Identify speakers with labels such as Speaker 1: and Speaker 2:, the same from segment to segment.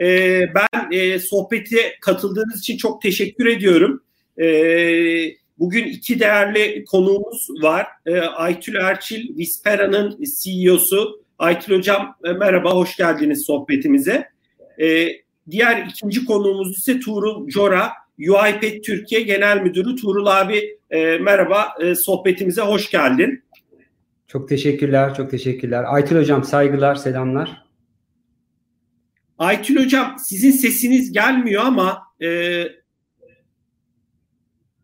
Speaker 1: E, ben e, sohbete katıldığınız için çok teşekkür ediyorum. E, bugün iki değerli konuğumuz var. E, Aytül Erçil, Vispera'nın CEO'su. Aytül Hocam e, merhaba, hoş geldiniz sohbetimize. E, diğer ikinci konuğumuz ise Tuğrul Cora, UiPath Türkiye Genel Müdürü. Tuğrul abi e, merhaba, e, sohbetimize hoş geldin.
Speaker 2: Çok teşekkürler, çok teşekkürler. Aytül Hocam saygılar, selamlar.
Speaker 1: Aytül Hocam sizin sesiniz gelmiyor ama e,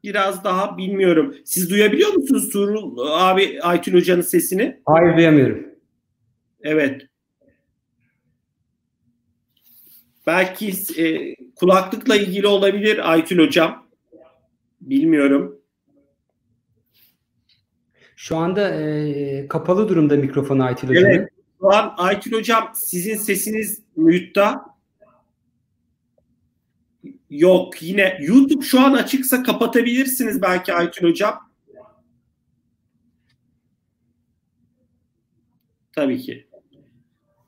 Speaker 1: biraz daha bilmiyorum. Siz duyabiliyor musunuz Tuğrul abi Aytül Hoca'nın sesini?
Speaker 2: Hayır duyamıyorum.
Speaker 1: Evet. Belki e, kulaklıkla ilgili olabilir Aytül Hocam. Bilmiyorum.
Speaker 2: Şu anda e, kapalı durumda mikrofonu Aytül Hocam. Evet.
Speaker 1: Şu an Aytül Hocam sizin sesiniz mute'da. Yok yine YouTube şu an açıksa kapatabilirsiniz belki Aytül Hocam. Tabii ki.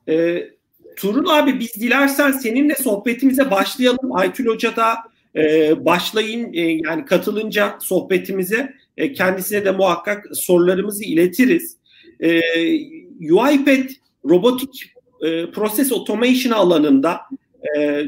Speaker 1: Ee, Turun abi biz dilersen seninle sohbetimize başlayalım. Aytül Hoca da e, başlayın e, yani katılınca sohbetimize e, kendisine de muhakkak sorularımızı iletiriz. E, UiPath robotik e, process automation alanında e,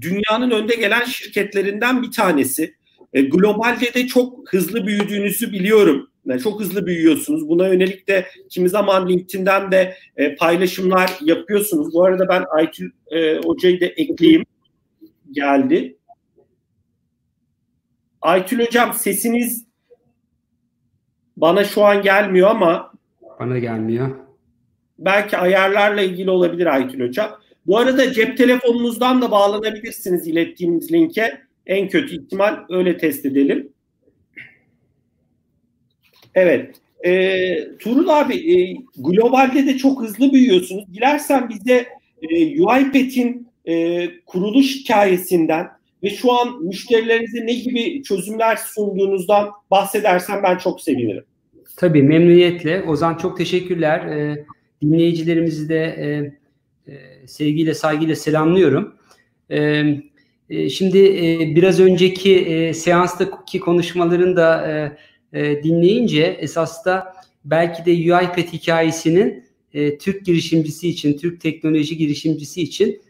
Speaker 1: dünyanın önde gelen şirketlerinden bir tanesi. E, globalde de çok hızlı büyüdüğünüzü biliyorum. Yani çok hızlı büyüyorsunuz. Buna yönelik de kimi zaman LinkedIn'den de e, paylaşımlar yapıyorsunuz. Bu arada ben Aytül e, Hoca'yı da ekleyeyim. Geldi. Aytül Hocam sesiniz bana şu an gelmiyor ama
Speaker 2: bana gelmiyor.
Speaker 1: Belki ayarlarla ilgili olabilir Aytül Hocam. Bu arada cep telefonunuzdan da bağlanabilirsiniz ilettiğimiz linke. En kötü ihtimal öyle test edelim. Evet. E, Tuğrul abi e, globalde de çok hızlı büyüyorsunuz. Dilersen bize e, UiPath'in e, kuruluş hikayesinden ve şu an müşterilerinize ne gibi çözümler sunduğunuzdan bahsedersen ben çok sevinirim.
Speaker 2: Tabii memnuniyetle. Ozan çok teşekkürler. E, dinleyicilerimizi de e, e, sevgiyle saygıyla selamlıyorum. E, e, şimdi e, biraz önceki e, seanstaki konuşmaların da dinleyince esas da belki de UiPath hikayesinin Türk girişimcisi için, Türk teknoloji girişimcisi için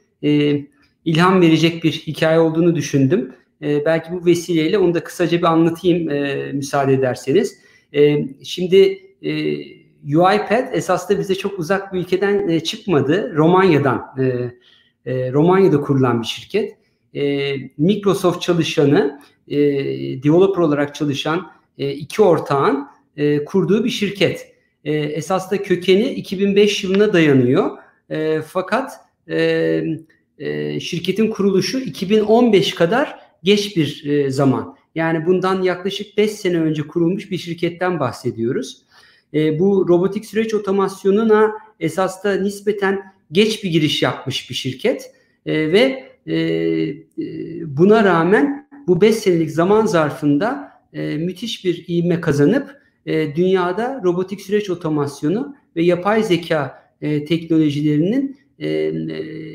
Speaker 2: ilham verecek bir hikaye olduğunu düşündüm. Belki bu vesileyle onu da kısaca bir anlatayım müsaade ederseniz. Şimdi UiPath esas da bize çok uzak bir ülkeden e, çıkmadı. Romanya'dan, e, e, Romanya'da kurulan bir şirket. E, Microsoft çalışanı, e, developer olarak çalışan e, iki ortağın e, kurduğu bir şirket. E, esas da kökeni 2005 yılına dayanıyor. E, fakat e, e, şirketin kuruluşu 2015 kadar geç bir e, zaman. Yani bundan yaklaşık 5 sene önce kurulmuş bir şirketten bahsediyoruz. E, bu robotik süreç otomasyonuna esas da nispeten geç bir giriş yapmış bir şirket e, ve e, e buna rağmen bu 5 senelik zaman zarfında e, müthiş bir ivme kazanıp e, dünyada robotik süreç otomasyonu ve yapay zeka e, teknolojilerinin e, e,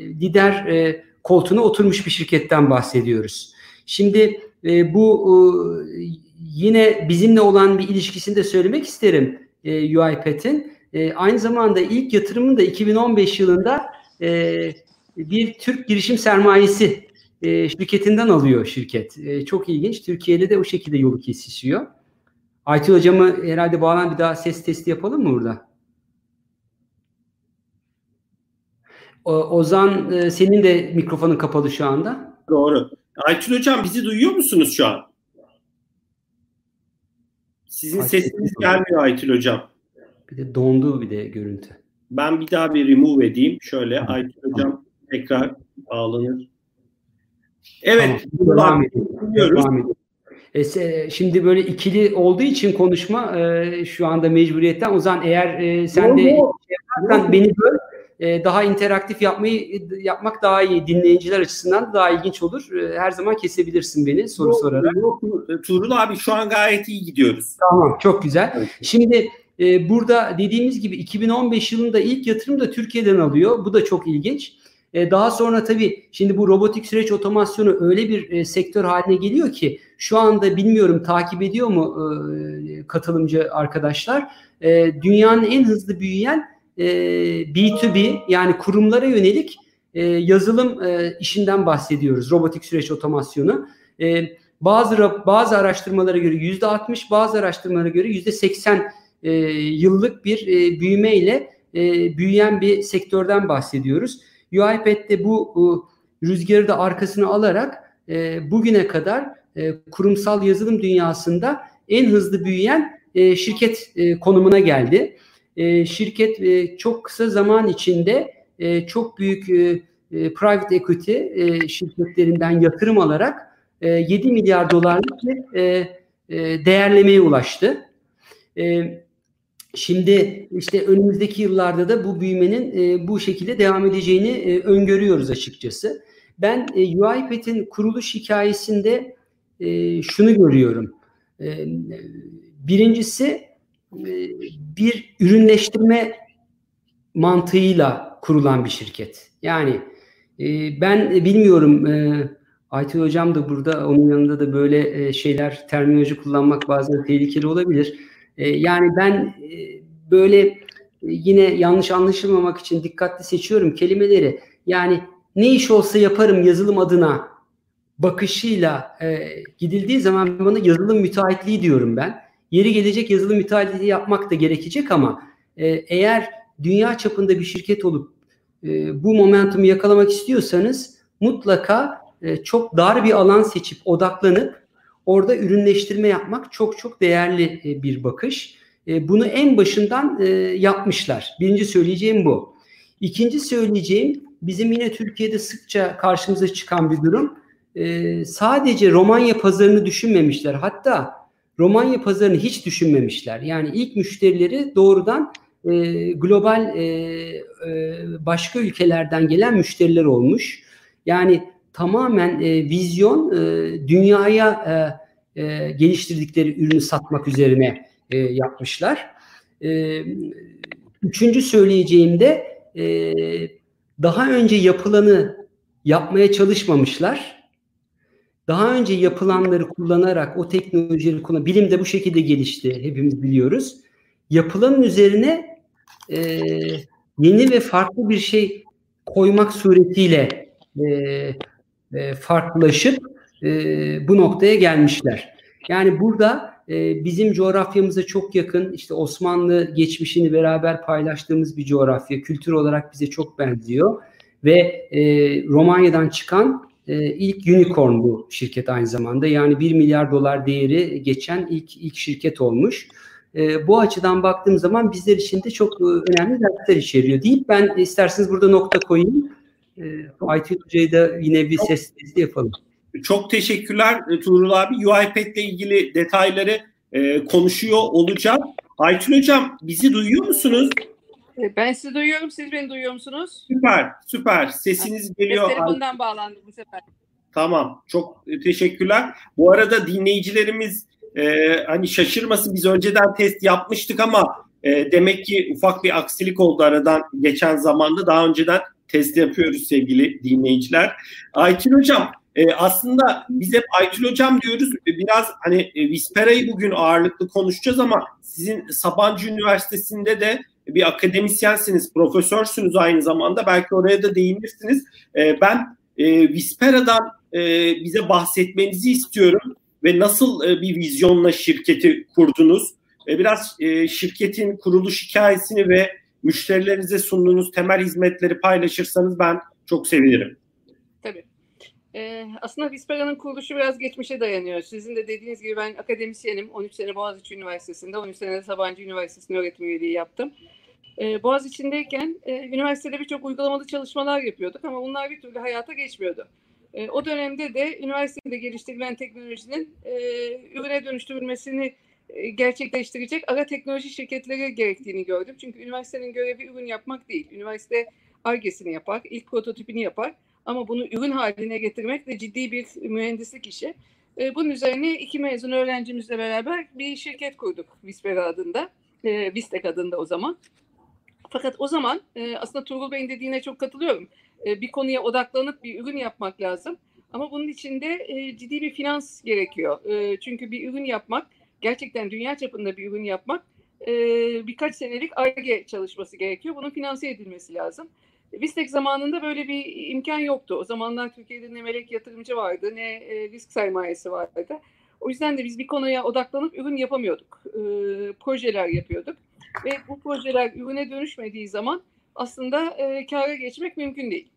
Speaker 2: lider e, koltuğuna oturmuş bir şirketten bahsediyoruz. Şimdi e, bu e, yine bizimle olan bir ilişkisini de söylemek isterim e, UiPath'in. E, aynı zamanda ilk yatırımını da 2015 yılında e, bir Türk girişim sermayesi e, şirketinden alıyor şirket. E, çok ilginç. Türkiye'de de o şekilde yolu kesişiyor. Aytül hocamı herhalde bağlan bir daha ses testi yapalım mı burada? O, Ozan e, senin de mikrofonun kapalı şu anda.
Speaker 1: Doğru. Aytül hocam bizi duyuyor musunuz şu an? Sizin Aytül sesiniz hocam. gelmiyor Aytül hocam.
Speaker 2: Bir de dondu bir de görüntü.
Speaker 1: Ben bir daha bir remove edeyim. Şöyle Aytül hocam tekrar bağlanır. Evet. Tamam.
Speaker 2: Devam edelim. E, şimdi böyle ikili olduğu için konuşma e, şu anda mecburiyetten. O zaman eğer e, sen de şey yaparsan beni böl e, daha interaktif yapmayı yapmak daha iyi. Dinleyiciler açısından daha ilginç olur. E, her zaman kesebilirsin beni soru yok, sorarak. Yok,
Speaker 1: Tuğrul abi şu an gayet iyi gidiyoruz.
Speaker 2: Tamam çok güzel. Evet. Şimdi e, burada dediğimiz gibi 2015 yılında ilk yatırım da Türkiye'den alıyor. Bu da çok ilginç. E, daha sonra tabii şimdi bu robotik süreç otomasyonu öyle bir e, sektör haline geliyor ki şu anda bilmiyorum takip ediyor mu e, katılımcı arkadaşlar. E, dünyanın en hızlı büyüyen e, B2B yani kurumlara yönelik e, yazılım e, işinden bahsediyoruz. Robotik süreç otomasyonu. E, bazı bazı araştırmalara göre yüzde 60, bazı araştırmalara göre yüzde 80 e, yıllık bir e, büyümeyle e, büyüyen bir sektörden bahsediyoruz. UiPath'te bu e, rüzgarı da arkasına alarak e, bugüne kadar e, kurumsal yazılım dünyasında en hızlı büyüyen e, şirket e, konumuna geldi. E, şirket e, çok kısa zaman içinde e, çok büyük e, e, private equity e, şirketlerinden yatırım alarak e, 7 milyar dolarlık bir e, e, değerlemeye ulaştı. E, şimdi işte önümüzdeki yıllarda da bu büyümenin e, bu şekilde devam edeceğini e, öngörüyoruz açıkçası. Ben e, UiPath'in kuruluş hikayesinde e, şunu görüyorum. E, birincisi bir ürünleştirme mantığıyla kurulan bir şirket. Yani e, ben bilmiyorum e, Aytül Hocam da burada onun yanında da böyle e, şeyler terminoloji kullanmak bazen tehlikeli olabilir. Yani ben böyle yine yanlış anlaşılmamak için dikkatli seçiyorum kelimeleri. Yani ne iş olsa yaparım yazılım adına bakışıyla e, gidildiği zaman bana yazılım müteahhitliği diyorum ben. Yeri gelecek yazılım müteahhitliği yapmak da gerekecek ama e, eğer dünya çapında bir şirket olup e, bu momentumu yakalamak istiyorsanız mutlaka e, çok dar bir alan seçip odaklanıp orada ürünleştirme yapmak çok çok değerli bir bakış. Bunu en başından yapmışlar. Birinci söyleyeceğim bu. İkinci söyleyeceğim bizim yine Türkiye'de sıkça karşımıza çıkan bir durum. Sadece Romanya pazarını düşünmemişler. Hatta Romanya pazarını hiç düşünmemişler. Yani ilk müşterileri doğrudan e, global e, e, başka ülkelerden gelen müşteriler olmuş. Yani tamamen e, vizyon e, dünyaya e, e, geliştirdikleri ürünü satmak üzerine e, yapmışlar. E, üçüncü söyleyeceğim de e, daha önce yapılanı yapmaya çalışmamışlar. Daha önce yapılanları kullanarak o teknolojileri kullan, bilim de bu şekilde gelişti hepimiz biliyoruz. Yapılanın üzerine e, yeni ve farklı bir şey koymak suretiyle e, e, farklılaşıp e, bu noktaya gelmişler. Yani burada e, bizim coğrafyamıza çok yakın işte Osmanlı geçmişini beraber paylaştığımız bir coğrafya. Kültür olarak bize çok benziyor ve e, Romanya'dan çıkan e, ilk unicorn bu şirket aynı zamanda. Yani 1 milyar dolar değeri geçen ilk ilk şirket olmuş. E, bu açıdan baktığım zaman bizler için de çok e, önemli dersler içeriyor deyip ben isterseniz burada nokta koyayım. E, Aytül Hoca'yı da yine bir ses testi yapalım.
Speaker 1: Çok teşekkürler e, Tuğrul abi. UiPath ile ilgili detayları e, konuşuyor olacağım. Aytül Hocam bizi duyuyor musunuz?
Speaker 3: E, ben sizi duyuyorum. Siz beni duyuyor musunuz?
Speaker 1: Süper, süper. Sesiniz geliyor.
Speaker 3: telefondan bağlandım bu sefer.
Speaker 1: Tamam, çok teşekkürler. Bu arada dinleyicilerimiz e, hani şaşırmasın biz önceden test yapmıştık ama e, demek ki ufak bir aksilik oldu aradan geçen zamanda. Daha önceden test yapıyoruz sevgili dinleyiciler. Aytül Hocam e, aslında biz hep Aytül Hocam diyoruz. Biraz hani e, Vispera'yı bugün ağırlıklı konuşacağız ama sizin Sabancı Üniversitesi'nde de bir akademisyensiniz, profesörsünüz aynı zamanda. Belki oraya da değinirsiniz. E, ben e, Vispera'dan e, bize bahsetmenizi istiyorum ve nasıl e, bir vizyonla şirketi kurdunuz? E, biraz şirketin kuruluş hikayesini ve müşterilerinize sunduğunuz temel hizmetleri paylaşırsanız ben çok sevinirim.
Speaker 3: Tabii. Ee, aslında Vispera'nın kuruluşu biraz geçmişe dayanıyor. Sizin de dediğiniz gibi ben akademisyenim. 13 sene Boğaziçi Üniversitesi'nde, 13 sene de Sabancı Üniversitesi'nde öğretim üyeliği yaptım. Ee, Boğaziçi'ndeyken e, üniversitede birçok uygulamalı çalışmalar yapıyorduk ama bunlar bir türlü hayata geçmiyordu. E, o dönemde de üniversitede geliştirilen teknolojinin e, ürüne dönüştürülmesini e, gerçekleştirecek ara teknoloji şirketleri gerektiğini gördüm. Çünkü üniversitenin görevi ürün yapmak değil. Üniversite argesini yapar, ilk prototipini yapar. Ama bunu ürün haline getirmek de ciddi bir mühendislik işi. E, bunun üzerine iki mezun öğrencimizle beraber bir şirket kurduk Vispera adında. E, Vistek adında o zaman. Fakat o zaman e, aslında Tuğrul Bey'in dediğine çok katılıyorum. E, bir konuya odaklanıp bir ürün yapmak lazım. Ama bunun için de e, ciddi bir finans gerekiyor. E, çünkü bir ürün yapmak, gerçekten dünya çapında bir ürün yapmak e, birkaç senelik ARGE çalışması gerekiyor. Bunun finanse edilmesi lazım. Vistek zamanında böyle bir imkan yoktu. O zamanlar Türkiye'de ne melek yatırımcı vardı ne e, risk sermayesi vardı. O yüzden de biz bir konuya odaklanıp ürün yapamıyorduk. E, projeler yapıyorduk. Ve bu projeler ürüne dönüşmediği zaman aslında e, kâra geçmek mümkün değil.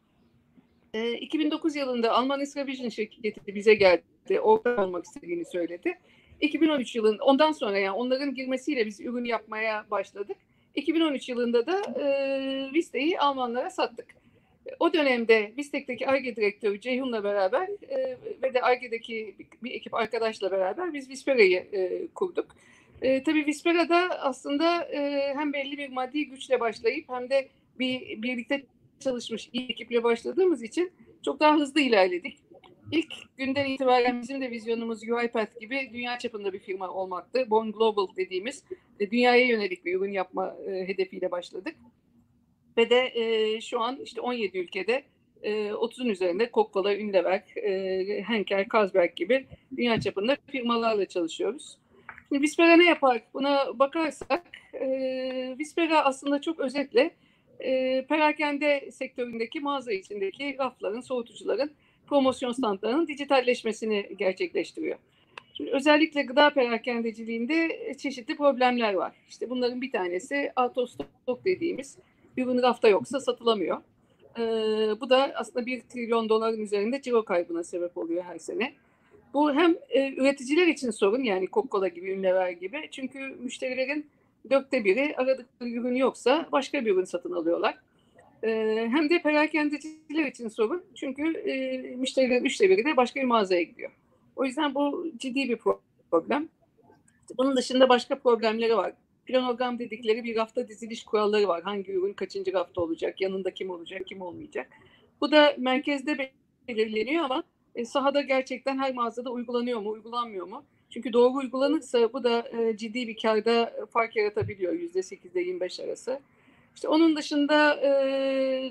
Speaker 3: E, 2009 yılında Alman Vision şirketi bize geldi. Ortak olmak istediğini söyledi. 2013 yılın ondan sonra yani onların girmesiyle biz ürün yapmaya başladık. 2013 yılında da e, Viste'yi Almanlara sattık. O dönemde Vistek'teki ARGE direktörü Ceyhun'la beraber e, ve de ARGE'deki bir ekip arkadaşla beraber biz Vispera'yı e, kurduk. E, tabii Vispera'da aslında e, hem belli bir maddi güçle başlayıp hem de bir birlikte çalışmış iyi ekiple başladığımız için çok daha hızlı ilerledik. İlk günden itibaren bizim de vizyonumuz UiPath gibi dünya çapında bir firma olmaktı. Born Global dediğimiz e, dünyaya yönelik bir ürün yapma e, hedefiyle başladık. Ve de e, şu an işte 17 ülkede e, 30'un üzerinde Coca-Cola, Unilever, e, Henkel, Carlsberg gibi dünya çapında firmalarla çalışıyoruz. Şimdi Vispera ne yapar? Buna bakarsak e, Vispera aslında çok özetle e, perakende sektöründeki mağaza içindeki rafların, soğutucuların promosyon standlarının dijitalleşmesini gerçekleştiriyor. Şimdi özellikle gıda perakendeciliğinde çeşitli problemler var. İşte bunların bir tanesi stock dediğimiz ürün rafta yoksa satılamıyor. Ee, bu da aslında bir trilyon doların üzerinde ciro kaybına sebep oluyor her sene. Bu hem e, üreticiler için sorun yani Coca-Cola gibi, Unilever gibi. Çünkü müşterilerin dörtte biri aradıkları ürün yoksa başka bir ürün satın alıyorlar. E, hem de perakendeciler için sorun. Çünkü e, müşterilerin üçte biri de başka bir mağazaya gidiyor. O yüzden bu ciddi bir problem. Bunun dışında başka problemleri var. Planogram dedikleri bir rafta diziliş kuralları var. Hangi ürün kaçıncı rafta olacak, yanında kim olacak, kim olmayacak. Bu da merkezde belirleniyor ama e, sahada gerçekten her mağazada uygulanıyor mu, uygulanmıyor mu? Çünkü doğru uygulanırsa bu da e, ciddi bir karda fark yaratabiliyor %8'de 25 arası. İşte onun dışında e,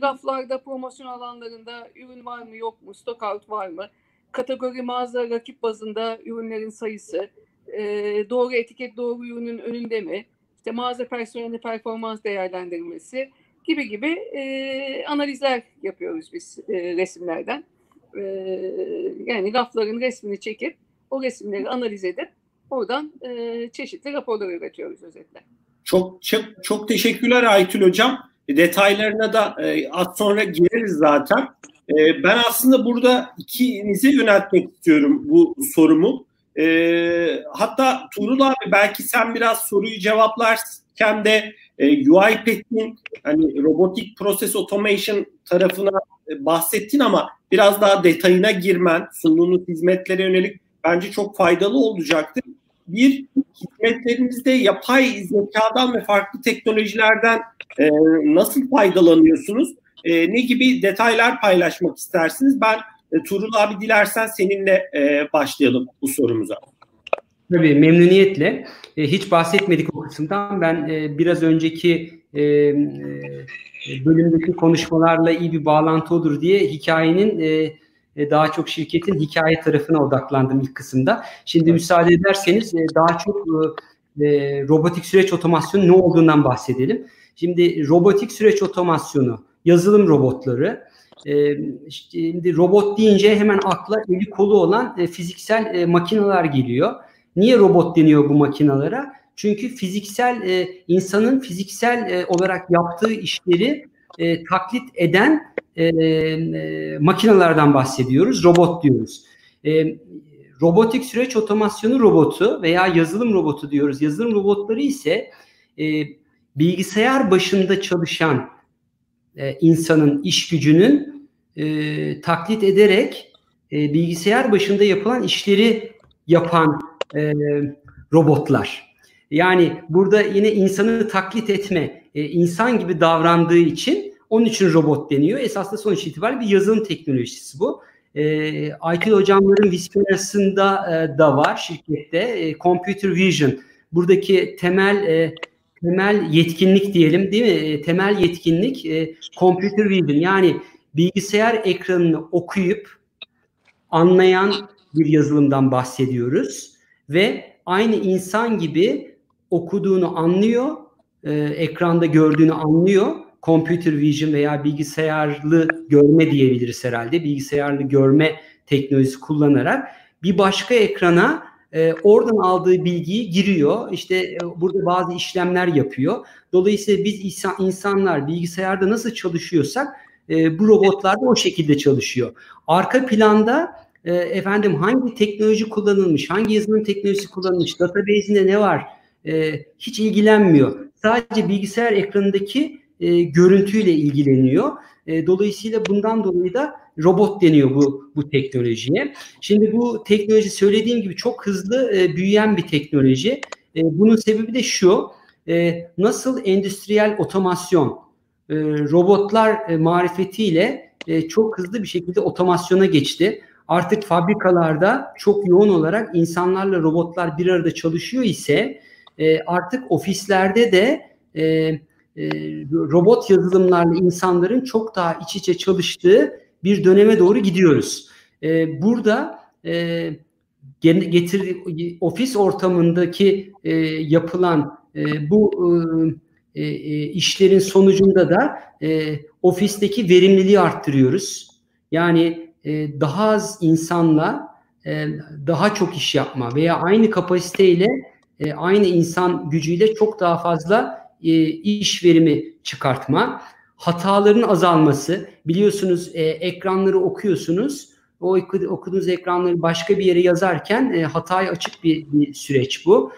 Speaker 3: raflarda, promosyon alanlarında ürün var mı yok mu, stock out var mı? Kategori mağaza rakip bazında ürünlerin sayısı, e, doğru etiket doğru ürünün önünde mi? İşte mağaza personeli performans değerlendirmesi gibi gibi e, analizler yapıyoruz biz e, resimlerden. E, yani rafların resmini çekip o resimleri analiz edip oradan e, çeşitli raporlar üretiyoruz özetle.
Speaker 1: Çok çok, çok teşekkürler Aytül Hocam. Detaylarına da e, az sonra gireriz zaten. E, ben aslında burada ikinize yöneltmek istiyorum bu sorumu. Hatta Tuğrul abi belki sen biraz soruyu cevaplarken de e, UiPath'in hani robotik process automation tarafına e, bahsettin ama biraz daha detayına girmen, sunduğunuz hizmetlere yönelik bence çok faydalı olacaktır. Bir, hizmetlerinizde yapay zekadan ve farklı teknolojilerden e, nasıl faydalanıyorsunuz? E, ne gibi detaylar paylaşmak istersiniz? Ben e, Tuğrul abi dilersen seninle e, başlayalım bu sorumuza.
Speaker 2: Tabii memnuniyetle. E, hiç bahsetmedik o kısımdan. Ben e, biraz önceki e, e, bölümdeki konuşmalarla iyi bir bağlantı olur diye hikayenin e, e, daha çok şirketin hikaye tarafına odaklandım ilk kısımda. Şimdi müsaade ederseniz e, daha çok e, robotik süreç otomasyonu ne olduğundan bahsedelim. Şimdi robotik süreç otomasyonu, yazılım robotları, şimdi robot deyince hemen akla eli kolu olan fiziksel makineler geliyor. Niye robot deniyor bu makinalara? Çünkü fiziksel insanın fiziksel olarak yaptığı işleri taklit eden e, e, makinelerden bahsediyoruz, robot diyoruz. E, robotik süreç otomasyonu robotu veya yazılım robotu diyoruz. Yazılım robotları ise e, bilgisayar başında çalışan e, insanın iş gücünün e, taklit ederek e, bilgisayar başında yapılan işleri yapan e, robotlar. Yani burada yine insanı taklit etme, e, insan gibi davrandığı için onun için robot deniyor. Esasında sonuç itibariyle bir yazılım teknolojisi bu. E, IT hocamların Vispera'sında e, da var şirkette. E, Computer Vision. Buradaki temel e, temel yetkinlik diyelim değil mi? E, temel yetkinlik e, computer vision yani bilgisayar ekranını okuyup anlayan bir yazılımdan bahsediyoruz ve aynı insan gibi okuduğunu anlıyor, e, ekranda gördüğünü anlıyor. Computer vision veya bilgisayarlı görme diyebiliriz herhalde. Bilgisayarlı görme teknolojisi kullanarak bir başka ekrana e, oradan aldığı bilgiyi giriyor. İşte e, burada bazı işlemler yapıyor. Dolayısıyla biz insan, insanlar bilgisayarda nasıl çalışıyorsak e, bu robotlar da o şekilde çalışıyor. Arka planda e, efendim hangi teknoloji kullanılmış, hangi yazılım teknolojisi kullanılmış, database'inde ne var e, hiç ilgilenmiyor. Sadece bilgisayar ekranındaki e, görüntüyle ilgileniyor. E, dolayısıyla bundan dolayı da robot deniyor bu bu teknolojiye. Şimdi bu teknoloji söylediğim gibi çok hızlı e, büyüyen bir teknoloji. E, bunun sebebi de şu. E, nasıl endüstriyel otomasyon e, robotlar e, marifetiyle e, çok hızlı bir şekilde otomasyona geçti. Artık fabrikalarda çok yoğun olarak insanlarla robotlar bir arada çalışıyor ise e, artık ofislerde de e, e, robot yazılımlarla insanların çok daha iç içe çalıştığı bir döneme doğru gidiyoruz. Burada getir ofis ortamındaki yapılan bu işlerin sonucunda da ofisteki verimliliği arttırıyoruz. Yani e, daha az insanla e, daha çok iş yapma veya aynı kapasiteyle e, aynı insan gücüyle çok daha fazla iş verimi çıkartma, hataların azalması. Biliyorsunuz ekranları okuyorsunuz. O okuduğunuz ekranları başka bir yere yazarken e, açık bir, süreç bu.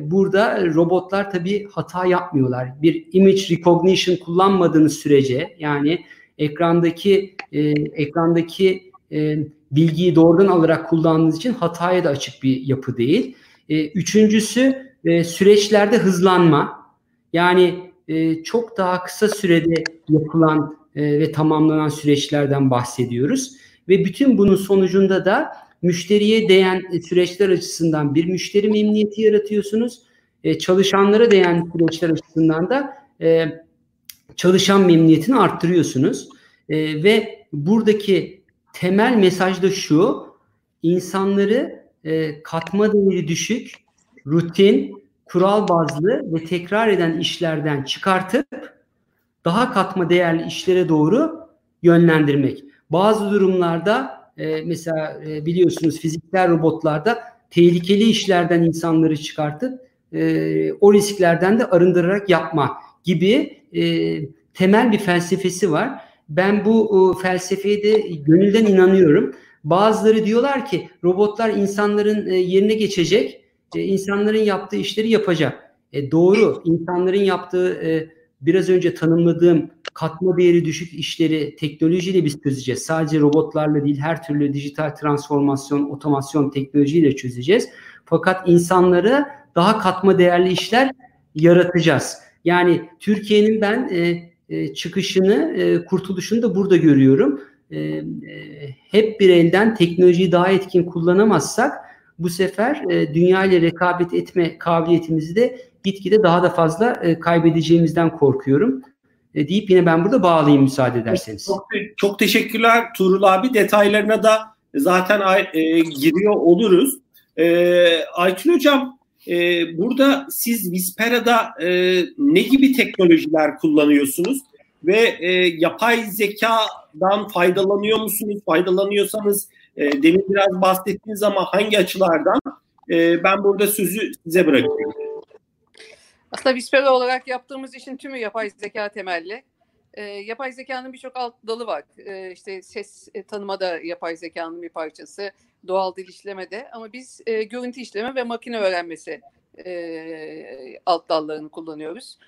Speaker 2: Burada robotlar tabii hata yapmıyorlar. Bir image recognition kullanmadığınız sürece yani ekrandaki e, ekrandaki e, bilgiyi doğrudan alarak kullandığınız için hataya da açık bir yapı değil. E, üçüncüsü e, süreçlerde hızlanma. Yani e, çok daha kısa sürede yapılan e, ve tamamlanan süreçlerden bahsediyoruz. Ve bütün bunun sonucunda da müşteriye değen süreçler açısından bir müşteri memnuniyeti yaratıyorsunuz. E, çalışanlara değen süreçler açısından da e, çalışan memnuniyetini arttırıyorsunuz. E, ve buradaki temel mesaj da şu, insanları e, katma değeri düşük, rutin, kural bazlı ve tekrar eden işlerden çıkartıp daha katma değerli işlere doğru yönlendirmek. Bazı durumlarda e, mesela e, biliyorsunuz fiziksel robotlarda tehlikeli işlerden insanları çıkartıp e, o risklerden de arındırarak yapma gibi e, temel bir felsefesi var. Ben bu e, felsefeye de gönülden inanıyorum. Bazıları diyorlar ki robotlar insanların e, yerine geçecek, e, insanların yaptığı işleri yapacak. E, doğru, insanların yaptığı e, biraz önce tanımladığım katma değeri düşük işleri teknolojiyle biz çözeceğiz. Sadece robotlarla değil her türlü dijital transformasyon, otomasyon teknolojiyle çözeceğiz. Fakat insanları daha katma değerli işler yaratacağız. Yani Türkiye'nin ben e, çıkışını, e, kurtuluşunu da burada görüyorum. E, hep bir elden teknolojiyi daha etkin kullanamazsak bu sefer dünya ile rekabet etme kabiliyetimizi de gitgide daha da fazla kaybedeceğimizden korkuyorum. E, deyip yine ben burada bağlayayım müsaade ederseniz.
Speaker 1: Çok, çok teşekkürler Tuğrul abi. Detaylarına da zaten giriyor oluruz. E, Aytun Hocam e, burada siz Vispera'da e, ne gibi teknolojiler kullanıyorsunuz? Ve e, yapay zekadan faydalanıyor musunuz? Faydalanıyorsanız e, demin biraz bahsettiniz ama hangi açılardan? E, ben burada sözü size bırakıyorum.
Speaker 3: Aslında Vispera olarak yaptığımız işin tümü yapay zeka temelli. E, yapay zekanın birçok alt dalı var. E, işte ses e, tanıma da yapay zekanın bir parçası, doğal dil işleme de. Ama biz e, görüntü işleme ve makine öğrenmesi e, alt dallarını kullanıyoruz.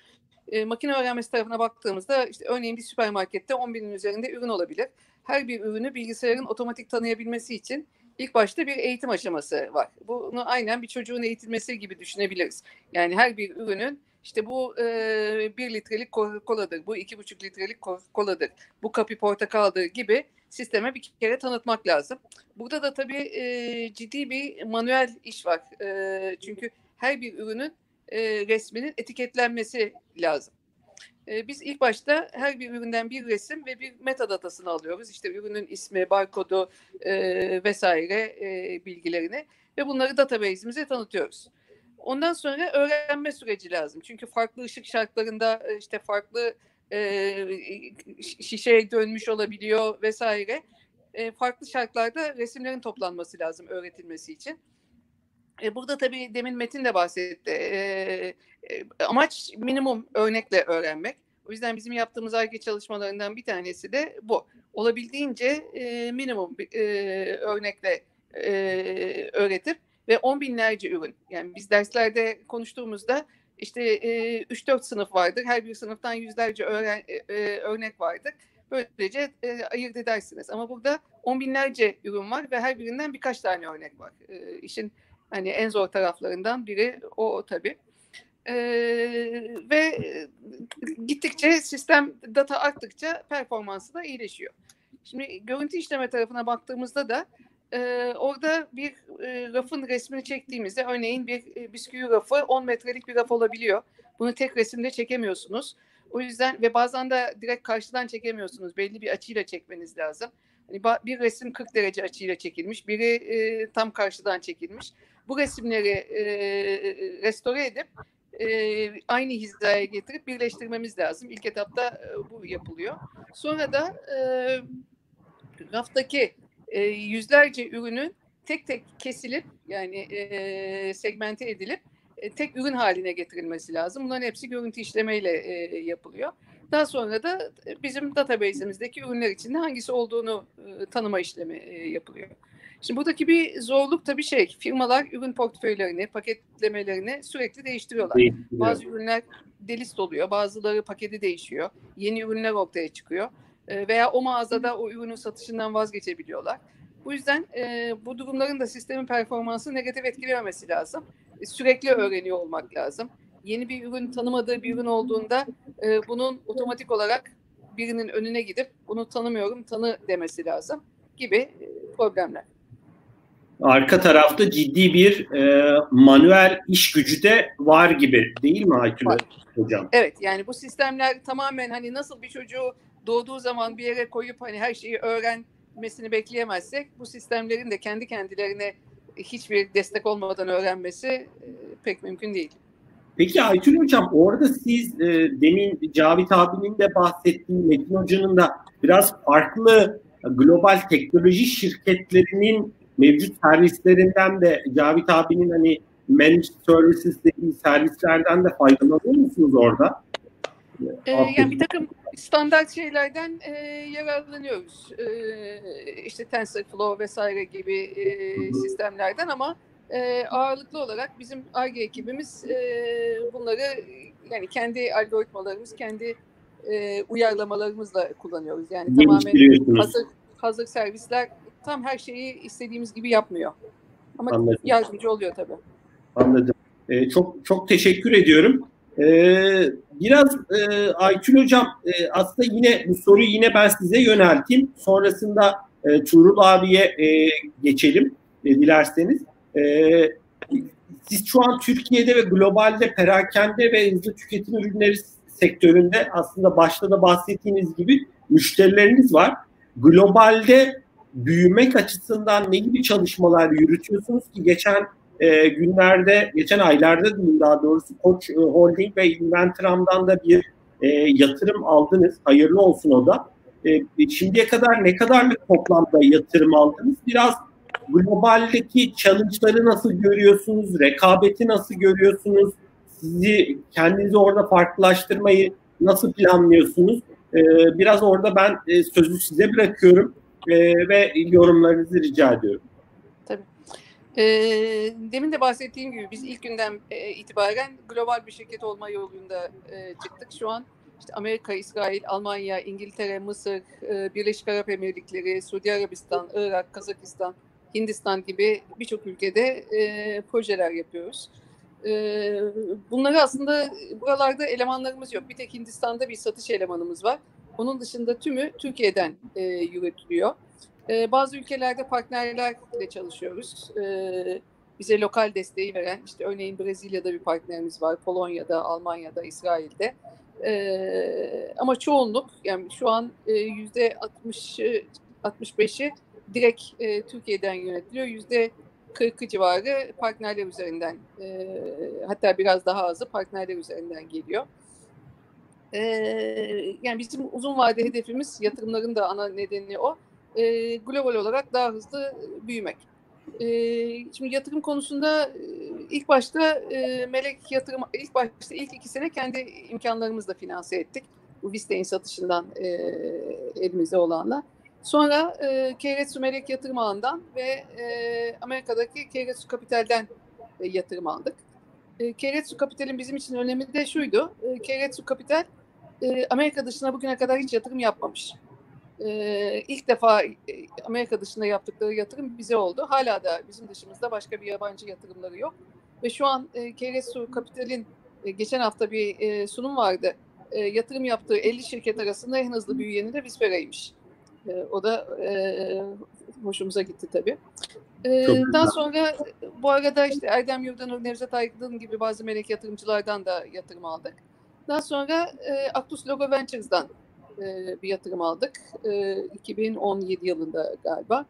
Speaker 3: E, makine öğrenmesi tarafına baktığımızda işte örneğin bir süpermarkette 10 binin üzerinde ürün olabilir. Her bir ürünü bilgisayarın otomatik tanıyabilmesi için ilk başta bir eğitim aşaması var. Bunu aynen bir çocuğun eğitilmesi gibi düşünebiliriz. Yani her bir ürünün işte bu e, bir litrelik koladır, bu iki buçuk litrelik koladır, bu kapi portakaldır gibi sisteme bir kere tanıtmak lazım. Burada da tabii e, ciddi bir manuel iş var. E, çünkü her bir ürünün e, resminin etiketlenmesi lazım. E, biz ilk başta her bir üründen bir resim ve bir metadatasını alıyoruz. İşte ürünün ismi, barkodu e, vesaire e, bilgilerini ve bunları database'imize tanıtıyoruz. Ondan sonra öğrenme süreci lazım. Çünkü farklı ışık şartlarında e, işte farklı e, şişeye dönmüş olabiliyor vesaire. E, farklı şartlarda resimlerin toplanması lazım öğretilmesi için. E, burada tabii demin Metin de bahsetti. E, e, amaç minimum örnekle öğrenmek. O yüzden bizim yaptığımız ARGE çalışmalarından bir tanesi de bu. Olabildiğince e, minimum e, örnekle e, öğretip ve on binlerce ürün. Yani biz derslerde konuştuğumuzda işte e, 3-4 sınıf vardır. Her bir sınıftan yüzlerce öğren, e, e, örnek vardır. Böylece e, ayırt edersiniz. Ama burada on binlerce ürün var ve her birinden birkaç tane örnek var. E, işin hani en zor taraflarından biri o tabii. E, ve gittikçe sistem data arttıkça performansı da iyileşiyor. Şimdi görüntü işleme tarafına baktığımızda da e, orada bir e, rafın resmini çektiğimizde örneğin bir e, bisküvi rafı 10 metrelik bir raf olabiliyor. Bunu tek resimde çekemiyorsunuz. O yüzden ve bazen de direkt karşıdan çekemiyorsunuz. Belli bir açıyla çekmeniz lazım. Hani bir resim 40 derece açıyla çekilmiş, biri e, tam karşıdan çekilmiş. Bu resimleri e, restore edip e, aynı hizaya getirip birleştirmemiz lazım. İlk etapta e, bu yapılıyor. Sonra da e, raftaki e, yüzlerce ürünün tek tek kesilip yani e, segmente edilip e, tek ürün haline getirilmesi lazım. Bunların hepsi görüntü işlemeyle e, yapılıyor. Daha sonra da bizim database'imizdeki ürünler içinde hangisi olduğunu e, tanıma işlemi e, yapılıyor. Şimdi buradaki bir zorluk tabii şey, firmalar ürün portföylerini, paketlemelerini sürekli değiştiriyorlar. Değiştiriyor. Bazı ürünler delist oluyor, bazıları paketi değişiyor, yeni ürünler ortaya çıkıyor e, veya o mağazada o ürünün satışından vazgeçebiliyorlar. Bu yüzden e, bu durumların da sistemin performansı negatif etkilememesi lazım. E, sürekli öğreniyor olmak lazım. Yeni bir ürün tanımadığı bir ürün olduğunda e, bunun otomatik olarak birinin önüne gidip bunu tanımıyorum tanı demesi lazım gibi e, problemler
Speaker 1: arka tarafta ciddi bir e, manuel iş gücü de var gibi değil mi Aykül Hocam?
Speaker 3: Evet yani bu sistemler tamamen hani nasıl bir çocuğu doğduğu zaman bir yere koyup hani her şeyi öğrenmesini bekleyemezsek bu sistemlerin de kendi kendilerine hiçbir destek olmadan öğrenmesi e, pek mümkün değil.
Speaker 1: Peki Aytül Hocam orada siz e, demin Cavit abinin de bahsettiği Metin Hoca'nın da biraz farklı global teknoloji şirketlerinin mevcut servislerinden de Cavit abinin hani managed services dediği servislerden de faydalanıyor musunuz orada?
Speaker 3: Ee, yani bir takım standart şeylerden e, yararlanıyoruz. E, işte TensorFlow vesaire gibi e, sistemlerden ama e, ağırlıklı olarak bizim ARGE ekibimiz e, bunları yani kendi algoritmalarımız, kendi e, uyarlamalarımızla kullanıyoruz. Yani tamamen hazır, hazır servisler tam her şeyi istediğimiz gibi yapmıyor. Ama Anladım. yardımcı oluyor tabii.
Speaker 1: Anladım. Ee, çok çok teşekkür ediyorum. Ee, biraz e, Aykül Hocam e, aslında yine bu soruyu yine ben size yönelteyim. Sonrasında e, Tuğrul abiye e, geçelim e, dilerseniz. E, siz şu an Türkiye'de ve globalde perakende ve hızlı tüketim ürünleri sektöründe aslında başta da bahsettiğiniz gibi müşterileriniz var. Globalde büyümek açısından ne gibi çalışmalar yürütüyorsunuz ki geçen e, günlerde, geçen aylarda diyeyim daha doğrusu Koç e, Holding ve Inventram'dan da bir e, yatırım aldınız. Hayırlı olsun o da. E, şimdiye kadar ne kadarlık toplamda yatırım aldınız? Biraz globaldeki challenge'ları nasıl görüyorsunuz? Rekabeti nasıl görüyorsunuz? Sizi kendinizi orada farklılaştırmayı nasıl planlıyorsunuz? E, biraz orada ben e, sözü size bırakıyorum e, ve yorumlarınızı rica ediyorum.
Speaker 3: E, demin de bahsettiğim gibi biz ilk günden e, itibaren global bir şirket olma yolunda e, çıktık. Şu an işte Amerika, İsrail, Almanya, İngiltere, Mısır, e, Birleşik Arap Emirlikleri, Suudi Arabistan, Irak, Kazakistan, Hindistan gibi birçok ülkede e, projeler yapıyoruz. E, bunları aslında buralarda elemanlarımız yok. Bir tek Hindistan'da bir satış elemanımız var. Onun dışında tümü Türkiye'den e, yürütülüyor. E, bazı ülkelerde partnerlerle çalışıyoruz. E, bize lokal desteği veren işte örneğin Brezilya'da bir partnerimiz var, Polonya'da, Almanya'da, İsrail'de. Ee, ama çoğunluk yani şu an yüzde 60 65'i direkt e, Türkiye'den yönetiliyor. Yüzde 40 civarı partnerler üzerinden e, hatta biraz daha azı partnerler üzerinden geliyor. E, yani bizim uzun vade hedefimiz yatırımların da ana nedeni o. E, global olarak daha hızlı büyümek. E, şimdi yatırım konusunda e, ilk başta e, melek yatırım ilk başta ilk iki sene kendi imkanlarımızla finanse ettik. Bu Vistein satışından e, elimizde olanla. Sonra e, Keiretsu Melek Yatırım Ağı'ndan ve e, Amerika'daki Keiretsu Kapital'den e, yatırım aldık. E, Keiretsu Kapital'in bizim için önemi de şuydu. E, Keiretsu Kapital e, Amerika dışına bugüne kadar hiç yatırım yapmamış. E, ilk defa e, Amerika dışında yaptıkları yatırım bize oldu. Hala da bizim dışımızda başka bir yabancı yatırımları yok. Ve şu an e, Keiretsu Kapital'in e, geçen hafta bir e, sunum vardı. E, yatırım yaptığı 50 şirket arasında en hızlı büyüyeni de Vispera'ymış. E, o da e, hoşumuza gitti tabii. E, daha sonra bu arada işte Erdem Yurdanur, Nevzat Aydın gibi bazı melek yatırımcılardan da yatırım aldık. Daha sonra e, Actus Logo Ventures'dan e, bir yatırım aldık. E, 2017 yılında galiba.